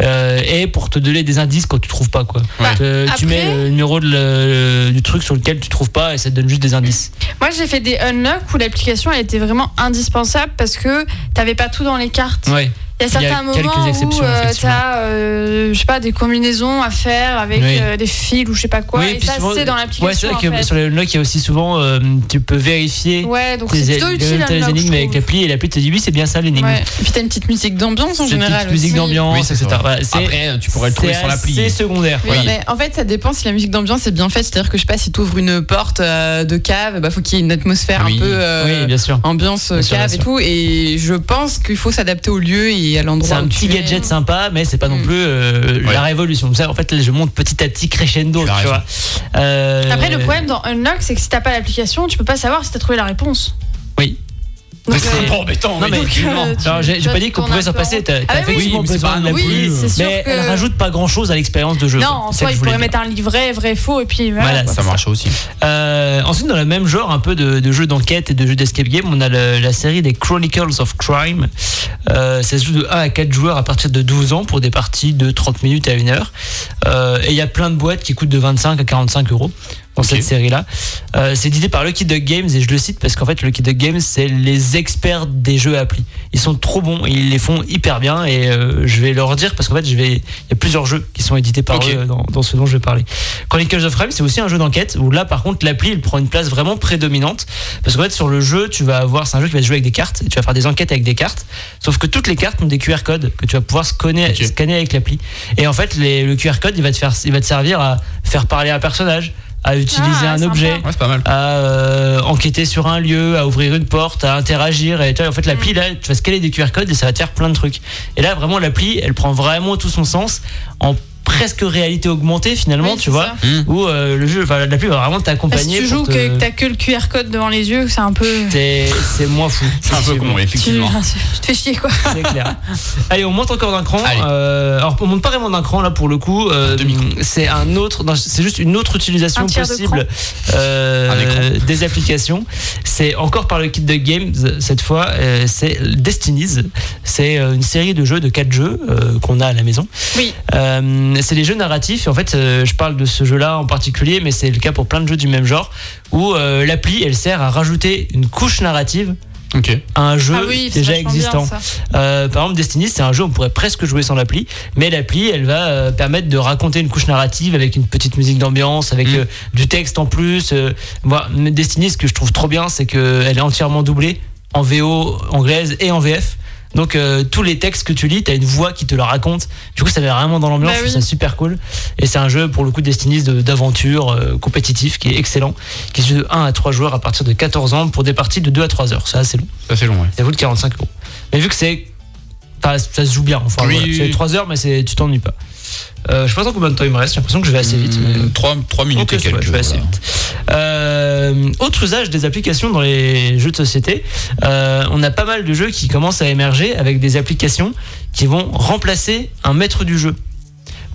Euh, et pour te donner des indices quand tu trouves pas quoi. Ouais. Euh, Après- Tu mets le numéro de le- du truc sur lequel tu trouves pas et ça te donne juste des indices. Moi, j'ai fait des unlock où l'application elle était vraiment indispensable parce que t'avais pas tout dans les cartes. Ouais. Il y a Il y a certains moments où euh, effectivement. t'as, euh, je sais pas, des combinaisons à faire avec Oui. euh, des fils ou je sais pas quoi. Oui, et ça, c'est dans Ouais, l'application. c'est vrai que en fait. sur les unlock, il y a aussi souvent, euh, tu peux vérifier Ouais, donc tes c'est plutôt utile. je énigmes avec l'appli et l'appli te dit oui, c'est bien ça l'énigme. Ouais. Et puis t'as une petite musique d'ambiance en C'est une général. petite musique d'ambiance, c'est etc. c'est- Après, tu pourrais le trouver c'est sur l'appli. assez secondaire. En fait, ça dépend si la musique d'ambiance est bien faite. C'est-à-dire que je sais pas si tu ouvres une porte de cave, bah faut qu'il y ait une atmosphère un peu ambiance cave et tout. Et je pense qu'il faut s'adapter au lieu et à l'endroit. C'est un petit gadget sympa, mais c'est pas non Mm. plus euh, Ouais. la révolution. Ça, en fait, là, je monte petit à petit crescendo, Tu raison. vois. Euh, Après, le problème dans Unlock, c'est que si t'as pas l'application, tu peux pas savoir si t'as trouvé la réponse. Oui. Donc, C'est un peu embêtant. Non, mais donc, euh, tu- Alors, j'ai pas dit qu'on pouvait s'en passer. T'as Ah effectivement oui, mais c'est besoin pas de un l'appli, oui, c'est sûr mais que- elle rajoute pas grand chose à l'expérience de jeu. Non, en soi, il pourrait dire. mettre un livret, vrai, faux, et puis voilà. Ça marche aussi. Euh, ensuite, dans le même genre, un peu de, de jeux d'enquête et de jeux d'escape game, on a le- la série des Chronicles of Crime. Euh, ça se joue de 1 à 4 joueurs à partir de 12 ans pour des parties de 30 minutes à 1 heure. Euh, et il y a plein de boîtes qui coûtent de 25 à 45 euros dans cette série-là. Euh, c'est édité par Lucky Duck Games et je le cite parce qu'en fait, Lucky Duck Games, c'est les experts des jeux appli. Ils sont trop bons et ils les font hyper bien et euh, je vais leur dire parce qu'en fait, je vais, il y a plusieurs jeux qui sont édités par Ok. eux euh, dans, dans ce dont je vais parler. Chronicles of Crime, c'est aussi un jeu d'enquête où là, par contre, l'appli, il prend une place vraiment prédominante parce qu'en fait, sur le jeu, tu vas avoir, c'est un jeu qui va se jouer avec des cartes et tu vas faire des enquêtes avec des cartes. Sauf que toutes les cartes ont des QR codes que tu vas pouvoir scanner, scanner avec l'appli. Et en fait, les- le QR code, il va te faire, il va te servir à faire parler un personnage, à utiliser Ah, un objet Ouais, c'est pas mal. à euh, enquêter sur un lieu, à ouvrir une porte, à interagir. Et tu vois, en fait, l'appli, là, tu vas scaler des QR codes et ça va te faire plein de trucs. Et là, vraiment, l'appli, elle prend vraiment tout son sens en presque réalité augmentée, finalement, Oui, tu vois. ça. Mmh. Où euh, le jeu, enfin, l'appli va vraiment t'accompagner. si tu joues te- que t'as que le QR code devant les yeux, c'est un peu. C'est moins fou. C'est un peu con, Tu, effectivement. tu te fais chier quoi. C'est clair. Allez, on monte encore d'un cran. Euh, alors, on monte pas vraiment d'un cran là pour le coup. Euh, c'est un autre. C'est juste une autre utilisation Un tiers de possible euh, des applications. C'est encore par le kit de games cette fois. euh, c'est Destinies. C'est une série de jeux de 4 jeux euh, qu'on a à la maison. Oui. Euh, c'est des jeux narratifs. Et en fait, euh, je parle de ce jeu-là en particulier, mais c'est le cas pour plein de jeux du même genre où euh, l'appli elle sert à rajouter une couche narrative Ok. à un jeu ah oui, déjà bien, existant. Euh, par exemple, Destiny, c'est un jeu où on pourrait presque jouer sans l'appli, mais l'appli, elle va euh, permettre de raconter une couche narrative avec une petite musique d'ambiance, avec Mm. euh, du texte en plus. euh, moi, mais Destiny, ce que je trouve trop bien, c'est qu'elle est entièrement doublée en VO anglaise et en VF. Donc euh, tous les textes que tu lis, t'as une voix qui te le raconte. Du coup, ça met vraiment dans l'ambiance, Bah je oui. trouve ça super cool. Et c'est un jeu pour le coup Destiny de- d'aventure euh, compétitif qui est excellent, qui se joue de 1 à 3 joueurs à partir de 14 ans pour des parties de 2 à 3 heures. C'est assez long. Ça, c'est long, ouais. Ça coûte 45 euros. Mais vu que c'est. Enfin, ça se joue bien. Enfin, Oui, voilà. oui, c'est oui. 3 heures, mais c'est- tu t'ennuies pas. Euh, je sais pas trop combien de temps il me reste. J'ai l'impression que je vais assez vite. mais- 3, minutes Ok, et quelques. je vais assez voilà. vite. Euh, autre usage des applications dans les jeux de société, euh, on a pas mal de jeux qui commencent à émerger avec des applications qui vont remplacer un maître du jeu.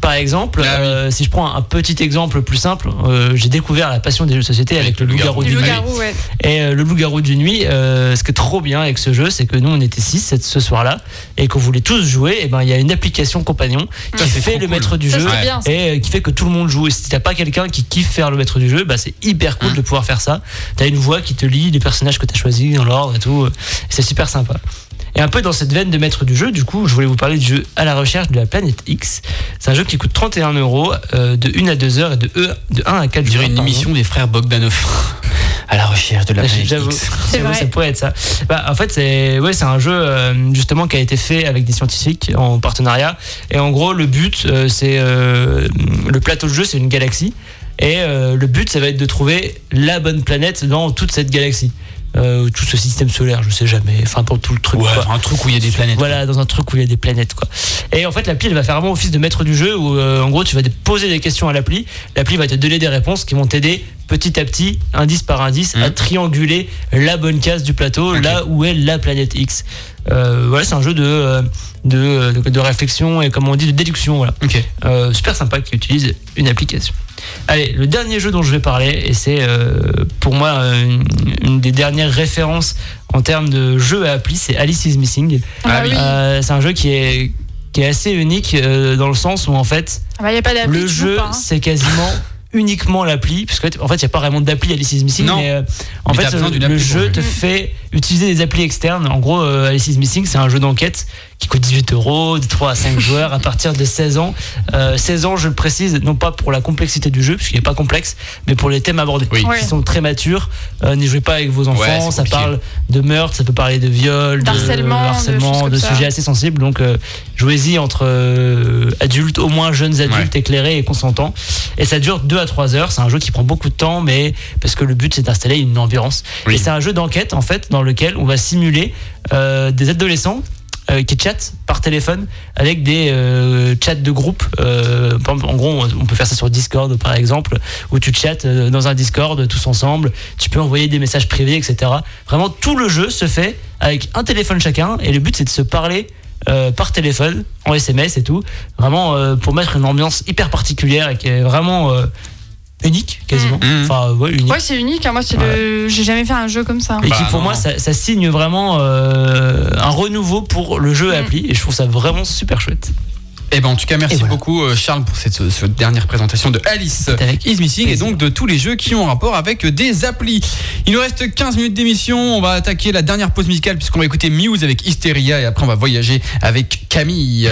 Par exemple, Ah oui. euh, si je prends un petit exemple plus simple, euh, j'ai découvert la passion des jeux de société avec, Avec le loup-garou Du du nuit. loup-garou, ouais. Et euh, le loup-garou du nuit, euh, ce qui est trop bien avec ce jeu, c'est que nous on était 6 ce soir-là et qu'on voulait tous jouer. Et ben il y a une application compagnon qui Ça, c'est fait le cool. maître du Ça, jeu bien. et qui fait que tout le monde joue. Et si t'as pas quelqu'un qui kiffe faire le maître du jeu, bah c'est hyper cool Mm. de pouvoir faire ça. T'as une voix qui te lit les personnages que t'as choisis dans l'ordre et tout. C'est super sympa. Et un peu dans cette veine de maître du jeu, du coup, je voulais vous parler du jeu à la recherche de la planète X. C'est un jeu qui coûte 31 euros, euh, de 1 à 2 heures et de, E- de 1 à 4 Je dirais joueurs. une émission des frères Bogdanov à la recherche de la planète J'avoue, X. C'est j'avoue, vrai. ça pourrait être ça. Bah, en fait, c'est ouais, c'est un jeu euh, justement qui a été fait avec des scientifiques en partenariat. Et en gros, le but, euh, c'est euh, le plateau de jeu, c'est une galaxie. Et euh, le but, ça va être de trouver la bonne planète dans toute cette galaxie. Euh, tout ce système solaire, je sais jamais. Enfin, pour tout le truc. Ouais, quoi. enfin, un truc où il y a des planètes. Voilà, dans un truc où il y a des planètes, quoi. Et en fait, l'appli, elle va faire vraiment office de maître du jeu où, euh, en gros, tu vas te poser des questions à l'appli. L'appli va te donner des réponses qui vont t'aider petit à petit, indice par indice, à Mhm. trianguler la bonne case du plateau, là où est la planète X. Euh, voilà, c'est un jeu de, de, de, de réflexion et, comme on dit, de déduction, voilà. Ok. Euh, super sympa qui utilise une application. Allez, le dernier jeu dont je vais parler, et c'est euh, pour moi une, une des dernières références en termes de jeu à appli, c'est Alice is Missing. Ah oui. Euh, c'est un jeu qui est, qui est assez unique euh, dans le sens où en fait Ah bah, y a pas d'appli. le jeu hein. c'est quasiment uniquement l'appli parce qu'en fait il n'y a pas vraiment d'appli Alice is Missing Non. mais euh, en Mais fait d'une le jeu te fait utiliser des applis externes. En gros, euh, Alice is Missing, c'est un jeu d'enquête qui coûte 18 euros, de 3 à 5 joueurs à partir de 16 ans. Euh, 16 ans, je le précise, non pas pour la complexité du jeu, puisqu'il n'est pas complexe, mais pour les thèmes abordés, Oui. Qui sont très matures. Euh, N'y jouez pas avec vos enfants, Ouais, ça parle de meurtre, ça peut parler de viol, de D'harcèlement, de harcèlement, de ça. sujets assez sensibles. Donc, euh, jouez-y entre euh, adultes, au moins jeunes adultes éclairés et consentants. Et ça dure 2 à 3 heures. C'est un jeu qui prend beaucoup de temps, mais parce que le but c'est d'installer une ambiance. Oui. Et c'est un jeu d'enquête en fait dans lequel on va simuler euh, des adolescents euh, qui chattent par téléphone avec des euh, chats de groupe. Euh, en gros, on peut faire ça sur Discord par exemple, où tu chattes dans un Discord tous ensemble. Tu peux envoyer des messages privés, etc. Vraiment, tout le jeu se fait avec un téléphone chacun, et le but c'est de se parler. Euh, par téléphone, en SMS et tout, vraiment euh, pour mettre une ambiance hyper particulière et qui est vraiment euh, unique quasiment. Mhm. Enfin, ouais, unique. Ouais, c'est unique. hein. Moi, c'est le. J'ai jamais fait un jeu comme ça. Et Bah, qui pour non. moi ça, ça signe vraiment euh, un renouveau pour le jeu Mm. appli et je trouve ça vraiment super chouette. Eh ben en tout cas merci voilà. beaucoup euh, Charles pour cette, cette dernière présentation de Alice avec is Missing et donc de tous les jeux qui ont rapport avec des applis. Il nous reste 15 minutes d'émission, on va attaquer la dernière pause musicale puisqu'on va écouter Muse avec Hysteria et après on va voyager avec Camille.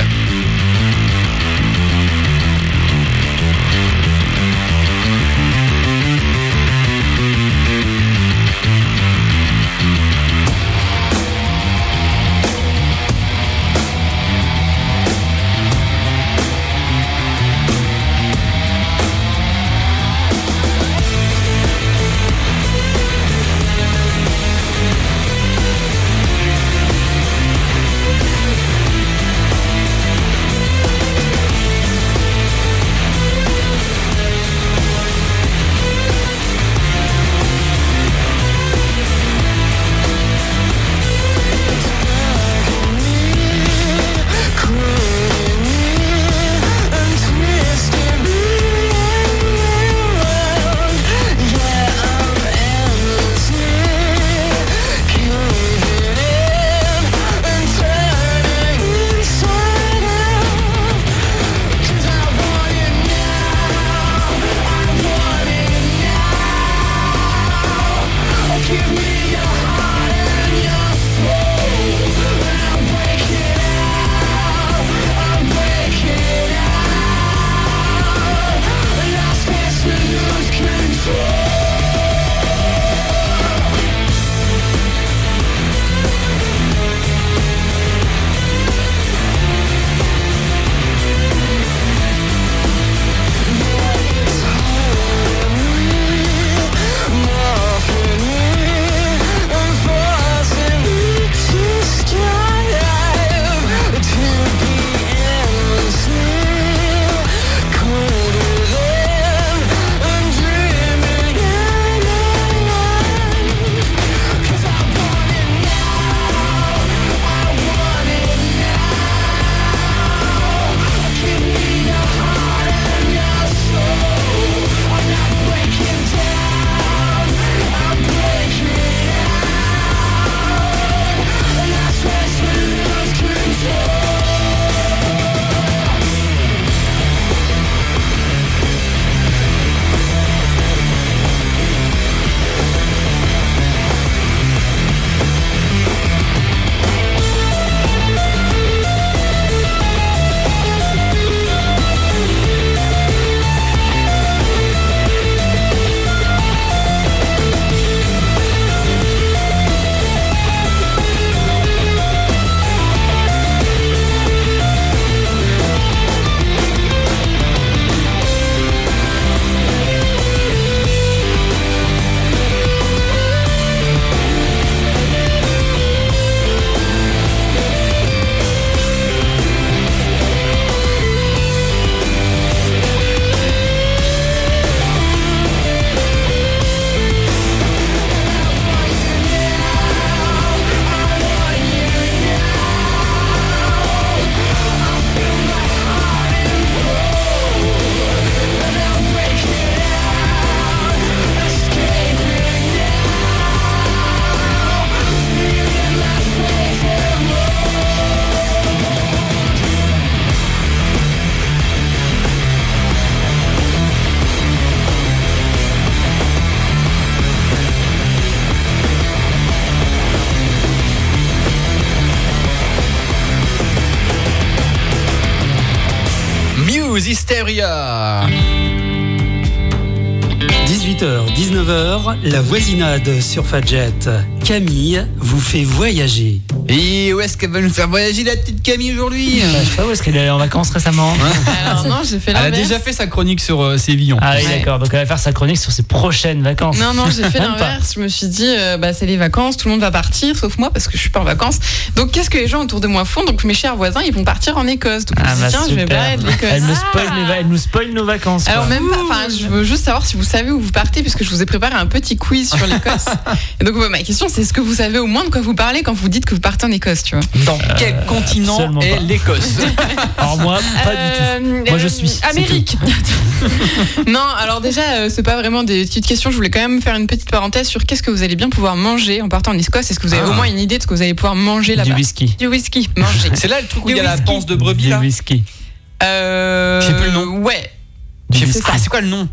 Voisinade sur Fadjet. Camille vous fait voyager. Et où est-ce qu'elle va nous faire voyager la petite Camille aujourd'hui Bah, je sais pas où est-ce qu'elle est allée en vacances récemment. Alors non, j'ai fait Elle a déjà fait sa chronique sur euh, Sévillon. Ah oui, Ouais. d'accord. Donc elle va faire sa chronique sur ses prochaines vacances. Non, non, j'ai fait pas. l'inverse. Je me suis dit, euh, bah, c'est les vacances, tout le monde va partir, sauf moi, parce que je suis pas en vacances. Donc, qu'est-ce que les gens autour de moi font? Donc, mes chers voisins, ils vont partir en Écosse. Donc, je me Ah suis bah tiens, je vais parler de l'Écosse. Elle nous spoil, les va- elle nous spoil nos vacances. quoi. Alors même pas, enfin je veux juste savoir si vous savez où vous partez puisque je vous ai préparé un petit quiz sur l'Écosse. Et donc bah, ma question c'est est-ce que vous savez au moins de quoi vous parlez quand vous dites que vous partez en Écosse, tu vois Dans quel continent est l'Écosse Alors moi, pas du Euh, Moi, je euh, suis, Amérique. Non, alors déjà euh, c'est pas vraiment des petites questions, je voulais quand même faire une petite parenthèse sur qu'est-ce que vous allez bien pouvoir manger en partant en Écosse. Est-ce que vous avez Ah. au moins une idée de ce que vous allez pouvoir manger tout. Du là-bas whisky. Du whisky. Manger. C'est là le truc où il y a la panse de brebis Du là whisky. Euh, Je sais plus le nom. Ouais. Ah, c'est quoi le nom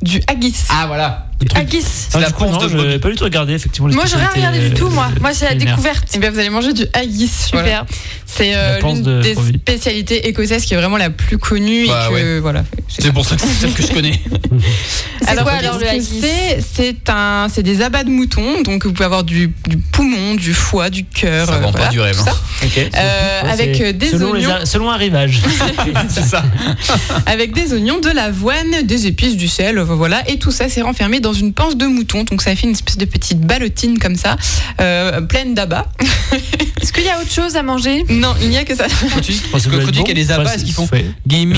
du haggis. Ah voilà. Haggis. C'est Ah, la coup, panse non, de je n'ai pas du tout regardé effectivement. Moi, j'aurais rien spécialités, regardé du tout, moi. euh, Moi, c'est la découverte. Et bien vous allez manger du haggis. Super. C'est euh, La l'une de des spécialités écossaises qui est vraiment la plus connue Bah, voilà. C'est pour ça que c'est celle que je connais. C'est alors le haggis c'est C'est un, c'est des abats de moutons, donc vous pouvez avoir du, poumon, du foie, du cœur, Ça euh, vend pas du rêve. hein. Avec c'est des oignons, a- selon un rivage. C'est ça. avec des oignons, de l'avoine, des épices, du sel, voilà, et tout ça c'est renfermé dans une panse de mouton, donc ça fait une espèce de petite ballotine comme ça, euh, pleine d'abats. Est-ce qu'il y a autre chose à manger? Non, il n'y a que ça. Quand tu dis qu'il y a des abats, est-ce qu'ils font. gimme.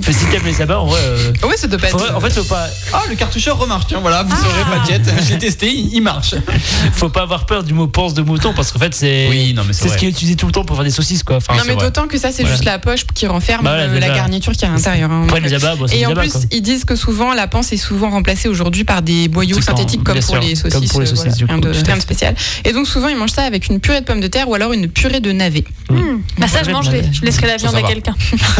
Enfin, si t'aimes les abats, en vrai. euh, Ouais, ça doit pas être. en fait, faut pas, Ah, le cartoucheur remarche. Tiens, voilà, vous saurez pas de jet. J'ai testé, il il marche. faut pas avoir peur du mot panse de mouton parce qu'en fait, c'est. Oui, non, mais c'est C'est ce qui est utilisé tout le temps pour faire des saucisses, quoi. Enfin, non mais d'autant que ça c'est Voilà. juste la poche qui renferme Bah ouais, euh, la garniture qui est à l'intérieur. hein. bon, c'est Et en plus, quoi. ils disent que souvent la panse est souvent remplacée aujourd'hui par des boyaux synthétiques comme pour, les comme saucisses, pour les euh, saucisses, voilà, du rien, coup, de, spécial. Et donc souvent ils mangent ça avec une purée de pommes de terre ou alors une purée de navet. Hmm. Bah ça, je mangerai. Je laisserai la viande à quelqu'un.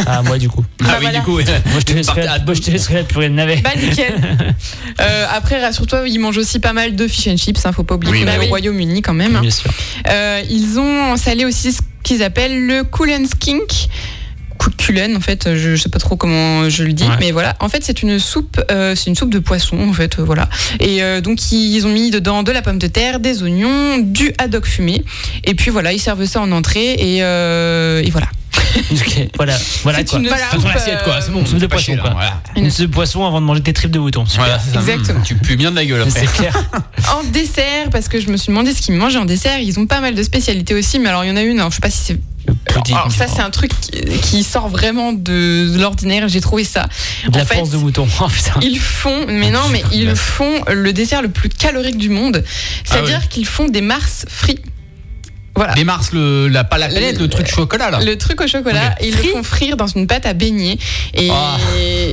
Ah, moi, du coup. Ah oui, voilà. du coup, Moi, je te laisserai, à moi, je te laisserai la purée de navet. Bah nickel. Euh, après rassure-toi, ils mangent aussi pas mal de fish and chips. Hein, faut pas oublier Oui, qu'on bah est oui. au Royaume-Uni quand même. hein. Bien sûr. Euh, ils ont salé aussi ce qu'ils appellent le Coolen Skink. Cou- Cullen, en fait, je, sais pas trop comment je le dis, Ouais. mais voilà. En fait, c'est une soupe, euh, c'est une soupe de poisson, en fait, euh, voilà. Et euh, donc ils ont mis dedans de la pomme de terre, des oignons, du haddock fumé, et puis voilà, ils servent ça en entrée et, euh, et voilà. Voilà, voilà C'est quoi. une Fais ton soupe, assiette, quoi. C'est bon, soupe de poisson, quoi. Voilà. Une soupe de poisson avant de manger tes tripes de mouton. Exactement. Tu pues bien de la gueule après. C'est clair. En dessert, parce que je me suis demandé ce qu'ils mangeaient en dessert, ils ont pas mal de spécialités aussi, mais alors il y en a une, alors je sais pas si c'est Alors ça c'est un truc qui, qui sort vraiment de, de l'ordinaire, j'ai trouvé ça. de la en fait, de mouton. Oh, putain. Ils font, mais non, mais ils font le dessert le plus calorique du monde. C'est-à-dire qu'ils font des mars frits. Voilà. Mars, le, la, pas la galette, le truc chocolat là. Le truc au chocolat, Ok. ils le font frire dans une pâte à beignet. Et, Ah.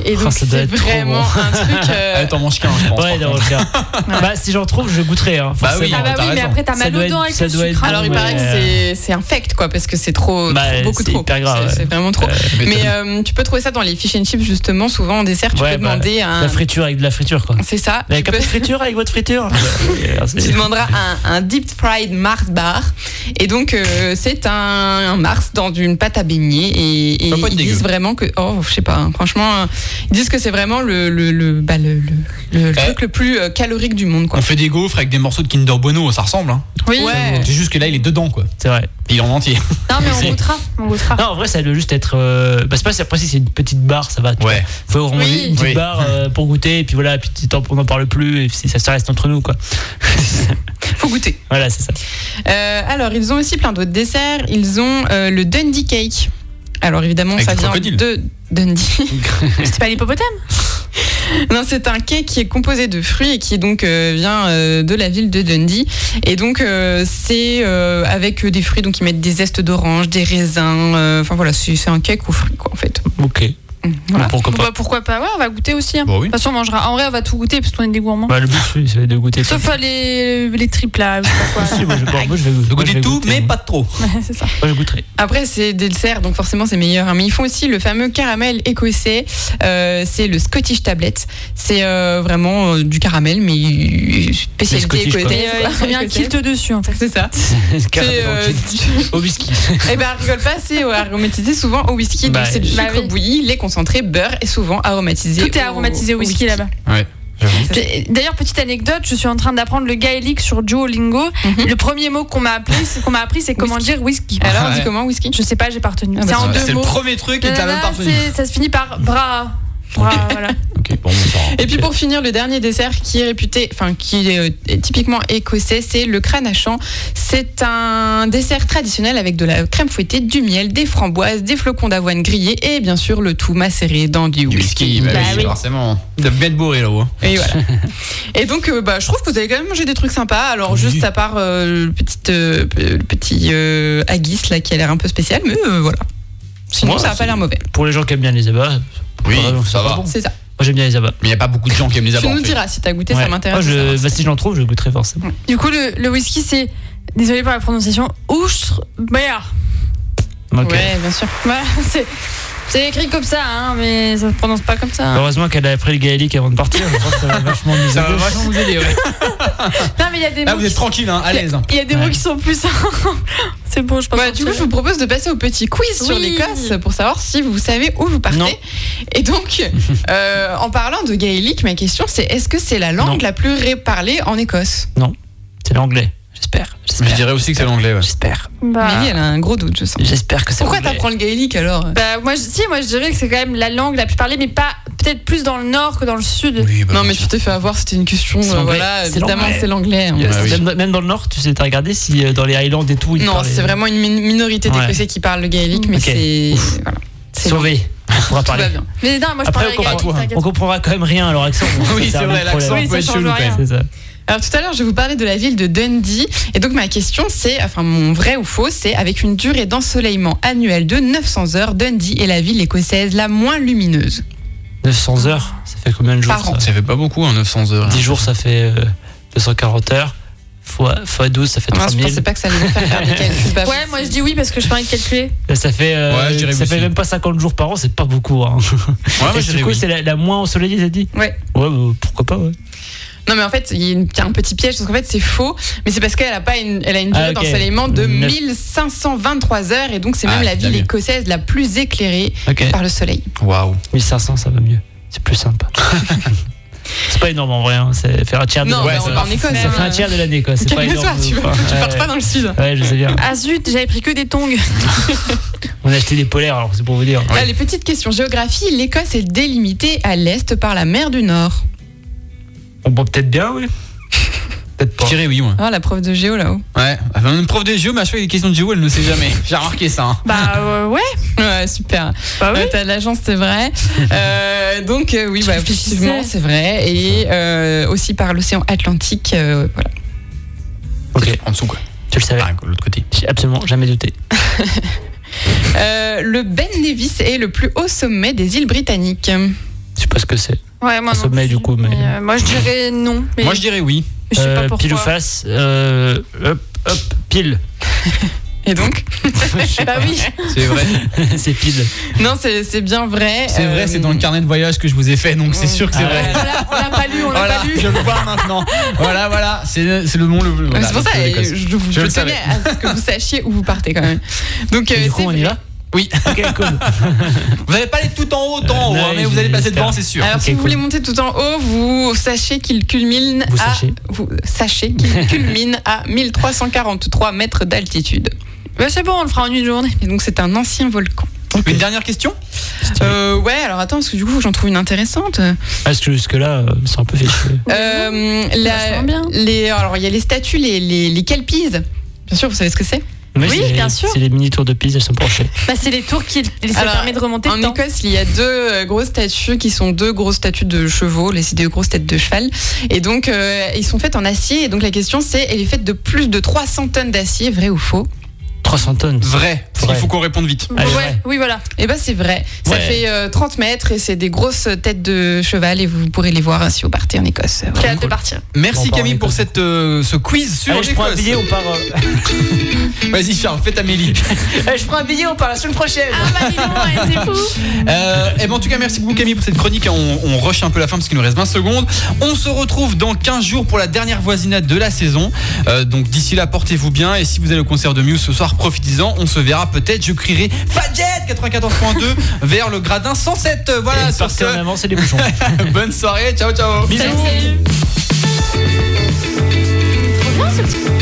et donc doit c'est vraiment bon. un truc. euh, t'en mange qu'un, je pense. Ouais. Bah, si j'en trouve, je goûterai. Hein, Bah oui. Ah bah oui, mais après t'as Ça mal doit aux dents être- avec ça le sucre. Alors il paraît que c'est- infect quoi, parce que c'est trop, Bah, trop- beaucoup c'est trop. hyper grave, C'est- vraiment trop. Euh, Mais euh, tu peux trouver ça dans les fish and chips justement. Souvent en dessert, tu peux bah, demander un. La friture avec de la friture, quoi. C'est ça. Avec un peu de friture avec votre friture tu demanderas un deep fried Mars bar. Et donc, euh, c'est un, un Mars dans une pâte à beignet. Et, ils dégueu. disent vraiment que. Oh, je sais pas, hein, franchement, euh, ils disent que c'est vraiment le, le, le, bah, le, le- le Eh. truc le plus euh, calorique du monde, quoi. On fait des gaufres avec des morceaux de Kinder Bueno, ça ressemble. Hein. Oui. Ouais. C'est juste que là, il est dedans, quoi. C'est vrai. Il est en entier. Non mais on goûtera. On goûtera. Non, en vrai, ça doit juste être. euh, Bah, c'est pas après, si c'est une petite barre, ça va. tu Ouais. vois. Faut vraiment Oui. une petite Oui. barre euh, pour goûter, et puis voilà, puis on n'en parle plus, et puis ça, ça reste entre nous, quoi. Faut goûter. voilà, c'est ça. Euh, alors, ils ont aussi plein d'autres desserts. Ils ont euh, le Dundee Cake. Alors, évidemment, Avec ça vient crocodile. de Dundee. C'était pas l'hippopotame Non, c'est un cake qui est composé de fruits et qui donc euh, vient euh, de la ville de Dundee. Et donc euh, c'est euh, avec des fruits, donc ils mettent des zestes d'orange, des raisins. euh, Enfin voilà, c'est c'est un cake aux fruits quoi en fait. Ok. Voilà. Pourquoi pas bah, pourquoi pas Ouais, on va goûter aussi. hein. Bon, oui. De toute façon, on mangera. En vrai, on va tout goûter parce qu'on est des gourmands. Bah, le but, oui, c'est de goûter. Sauf euh, les, les tripes là. je sais pas quoi. Si, moi, je, bon, moi, je vais, De moi, je goûter vais tout, goûter, mais moi. pas de trop. Ouais, c'est ça. Moi, je goûterai. Après, c'est des desserts, donc forcément, c'est meilleur. hein. Mais ils font aussi le fameux caramel écossais. Euh, c'est le Scottish Tablet. C'est euh, vraiment euh, du caramel, mais euh, spécialité quoi. écossaise. Euh, il faut bien un kilt dessus en fait. C'est ça. Euh, Au whisky. Eh ben, rigole pas, c'est euh, aromatisé souvent au whisky. Donc, Bah, c'est du bah sucre oui. bouilli, lait concentré, beurre et souvent aromatisé. Tout est aromatisé au whisky là-bas. Ouais. D'ailleurs, petite anecdote, je suis en train d'apprendre le gaélique sur Duolingo. Mhm. Le premier mot qu'on m'a appris, c'est qu'on m'a appris, c'est comment Whisky. dire whisky. Alors, on dit comment whisky? Je sais pas, j'ai pas retenu. Ah bah, c'est en deux C'est le mots. premier truc et t'as même pas retenu. ça se finit par bras. Ok. voilà. Bon. Et puis pour finir, le dernier dessert qui est réputé, enfin qui est euh, typiquement écossais, c'est le cranachan. C'est un dessert traditionnel avec de la crème fouettée, du miel, des framboises, des flocons d'avoine grillés et bien sûr le tout macéré dans du Du whisky. whisky, bah, Bah oui, forcément. De bien bourré là-haut. hein. Et voilà. Et donc, euh, bah, je trouve que vous avez quand même mangé des trucs sympas. Alors, Oui. juste à part euh, le petit, euh, le petit euh, haggis là qui a l'air un peu spécial, mais euh, voilà. Sinon, Ouais, ça n'a pas l'air mauvais. Pour les gens qui aiment bien les abats, Oui, ça va. bon. C'est ça. Moi, j'aime bien les abats. Mais il n'y a pas beaucoup de gens qui aiment les Tu abats. en nous fait. diras si t'as goûté, Ouais. ça m'intéresse. Moi, de je, savoir. bah, si j'en trouve, je goûterai forcément. Du coup, le, le whisky, c'est. Désolé pour la prononciation. Oustre. Bayard. Ok. Ouais, bien sûr. Voilà, c'est. C'est écrit comme ça, hein, mais ça se prononce pas comme ça. Heureusement qu'elle a appris le gaélique avant de partir. Je pense que ça va vachement nous aider. vachement aider, ouais. Non, mais il y a des Là, mots. vous êtes qui- tranquille, hein, à l'aise. Il y a des Ouais. mots qui sont plus. c'est bon, je pense. Bah, du coup, je vous propose de passer au petit quiz sur l'Écosse pour savoir si vous savez où vous partez. Non. Et donc, euh, en parlant de gaélique, ma question c'est est-ce que c'est la langue Non. la plus parlée en Écosse? C'est l'anglais. J'espère. Je dirais aussi que c'est l'anglais, ouais. J'espère. Bah, elle a un gros doute, je sens. J'espère que c'est Pourquoi t'apprends le gaélique alors? Bah, moi, je- si, moi, je dirais que c'est quand même la langue la plus parlée, mais pas. Peut-être plus dans le nord que dans le sud. Oui, bah, Non, mais tu t'es fait avoir, c'était une question. C'est euh, l'anglais. voilà, C'est évidemment, l'anglais. c'est l'anglais. hein. Ah oui. même, même dans le nord, tu sais, t'as regardé si euh, dans les Highlands et tout, ils Non, c'est vraiment une min- minorité Ouais. d'Écossais qui parlent le gaélique, mais c'est. Voilà. Surveille. On pourra Tout va parler. bien. Mais non, moi, je Après, on comprend, comprendra quand même rien à leur accent. donc Oui, c'est vrai, l'accent Oui, peut ça être change chelou quand rien. même. C'est ça. Alors tout à l'heure, je vais vous parler de la ville de Dundee. Et donc ma question, c'est, enfin mon vrai ou faux, c'est avec une durée d'ensoleillement annuelle de 900 heures, Dundee est la ville écossaise la moins lumineuse. 900 heures, ça fait combien de jours Par an. ça Ça fait pas beaucoup, hein, 900 heures. 10 jours, ça fait euh, 240 heures. Fois, fois 12, ça fait Moi, je 3000. pensais pas que ça allait vous faire faire des calculs. pas Ouais, moi, je dis oui parce que je parlais de calculer. Et Ça fait, euh, Ouais, je ça fait même pas 50 jours par an, c'est pas beaucoup. Hein. Ouais, je du coup, oui. c'est la, la moins ensoleillée, t'as dit Ouais. Ouais, bah, pourquoi pas, ouais. Non mais en fait, il y a une- un petit piège parce qu'en fait c'est faux, mais c'est parce qu'elle a pas une, elle a une durée Ah, ok. d'ensoleillement de Neuf- 1523 heures et donc c'est Ah, même la c'est ville bien écossaise la plus éclairée par le soleil. Waouh. 1500, ça va mieux. C'est plus simple. c'est pas énorme en vrai, hein. c'est faire un tiers de Non, ouais, mais ça on va. est en Écosse. Ça fait un hein. tiers de l'année, quoi. C'est pas énorme. tu, Enfin, tu pars pas dans le sud. Ouais, je sais bien. Ah zut, j'avais pris que des tongs. On a acheté des polaires, alors c'est pour vous dire. Là, les petites questions géographie. L'Écosse est délimitée à l'est par la mer du Nord. On peut peut-être bien, oui. Peut-être pas. Je dirais oui, moi. Oh, la prof de géo là-haut. Ouais. Enfin, Une prof de géo, mais à chaque fois, les questions de géo, elle ne sait jamais. J'ai remarqué ça. hein. Bah euh, ouais. Ouais, super. Bah oui. Ouais, T'as de l'agence, c'est vrai. Euh, donc, euh, oui, Je bah, réfléchissais. effectivement, c'est vrai. Et euh, aussi par l'océan Atlantique. euh, voilà. Ok, En dessous, quoi. tu le savais. Ah, de l'autre côté. J'ai absolument jamais douté. Euh, le Ben Nevis est le plus haut sommet des îles britanniques. Je sais pas ce que c'est. Ouais, moi Un non sommet, plus. du coup, mais- euh, moi je dirais non. Mais Moi, je dirais oui. Je sais pas Euh, pourquoi. pile ou face. euh, hop, hop, pile. Et donc Bah oui. C'est vrai. c'est pile. Non, c'est c'est bien vrai. C'est Euh, vrai, c'est dans le carnet de voyage que je vous ai fait, donc c'est sûr que c'est Ah vrai. Voilà, on l'a pas lu, on l'a Voilà, pas lu. je le vois maintenant. Voilà, voilà, c'est c'est le nom le. Voilà, c'est pour ça, je, vous- Je je le tenais à ce que vous sachiez où vous partez quand même. Donc, Et euh, du coup, on y va? Oui. Ok, cool. Vous n'allez pas aller tout en haut, tout en haut, hein, mais vous allez passer devant, c'est sûr. Alors, si vous cool. voulez monter tout en haut, vous sachez qu'il culmine Vous à. sachez. Vous sachez qu'il culmine à 1343 mètres d'altitude. Bah c'est bon, on le fera en une journée. Et donc, c'est un ancien volcan. Une dernière question Euh, ouais, alors attends, parce que du coup, j'en trouve une intéressante. Parce que jusque-là, euh, c'est un peu fait chier. Euh, la- bien. les, alors, il y a les statues, les, les, les kelpies. Bien sûr, vous savez ce que c'est Mais Oui, c'est- bien sûr. C'est les mini tours de Pise, elles sont penchées. Bah c'est les tours qui ça Alors, permet de remonter En le temps. Écosse, il y a deux euh, grosses statues qui sont deux grosses statues de chevaux, les c'est deux grosses têtes de cheval. Et donc, euh, ils sont faites en acier. Et donc, la question, c'est elle est faite de plus de 300 tonnes d'acier, vrai ou faux? 300 tonnes. Vrai. Parce qu'il faut qu'on réponde vite. Allez, ouais, oui, voilà. Et ben c'est vrai. Ça Ouais. fait euh, 30 mètres et c'est des grosses têtes de cheval et vous pourrez les voir si vous partez en Écosse. Voilà. J'ai hâte de partir. Merci Camille pour cette, euh, ce quiz sur Allez, je prends un billet, on part. euh, Vas-y Charles, fais ta Mélie. Allez, je prends un billet, on part la semaine prochaine. Ah bah dis c'est fou. Euh, et ben en tout cas, merci beaucoup Camille pour cette chronique. On, on rush un peu la fin parce qu'il nous reste 20 secondes. On se retrouve dans 15 jours pour la dernière voisinade de la saison. Euh, donc d'ici là, portez-vous bien. Et si vous allez au concert de Muse ce soir, profitez-en. On se verra peut-être. Je crierai Fadjet 94.2 vers le gradin 107. Voilà, Et sur partez en ce, avant, c'est des bouchons. bonne soirée. Ciao, ciao. Bisous. Trop bien ce petit.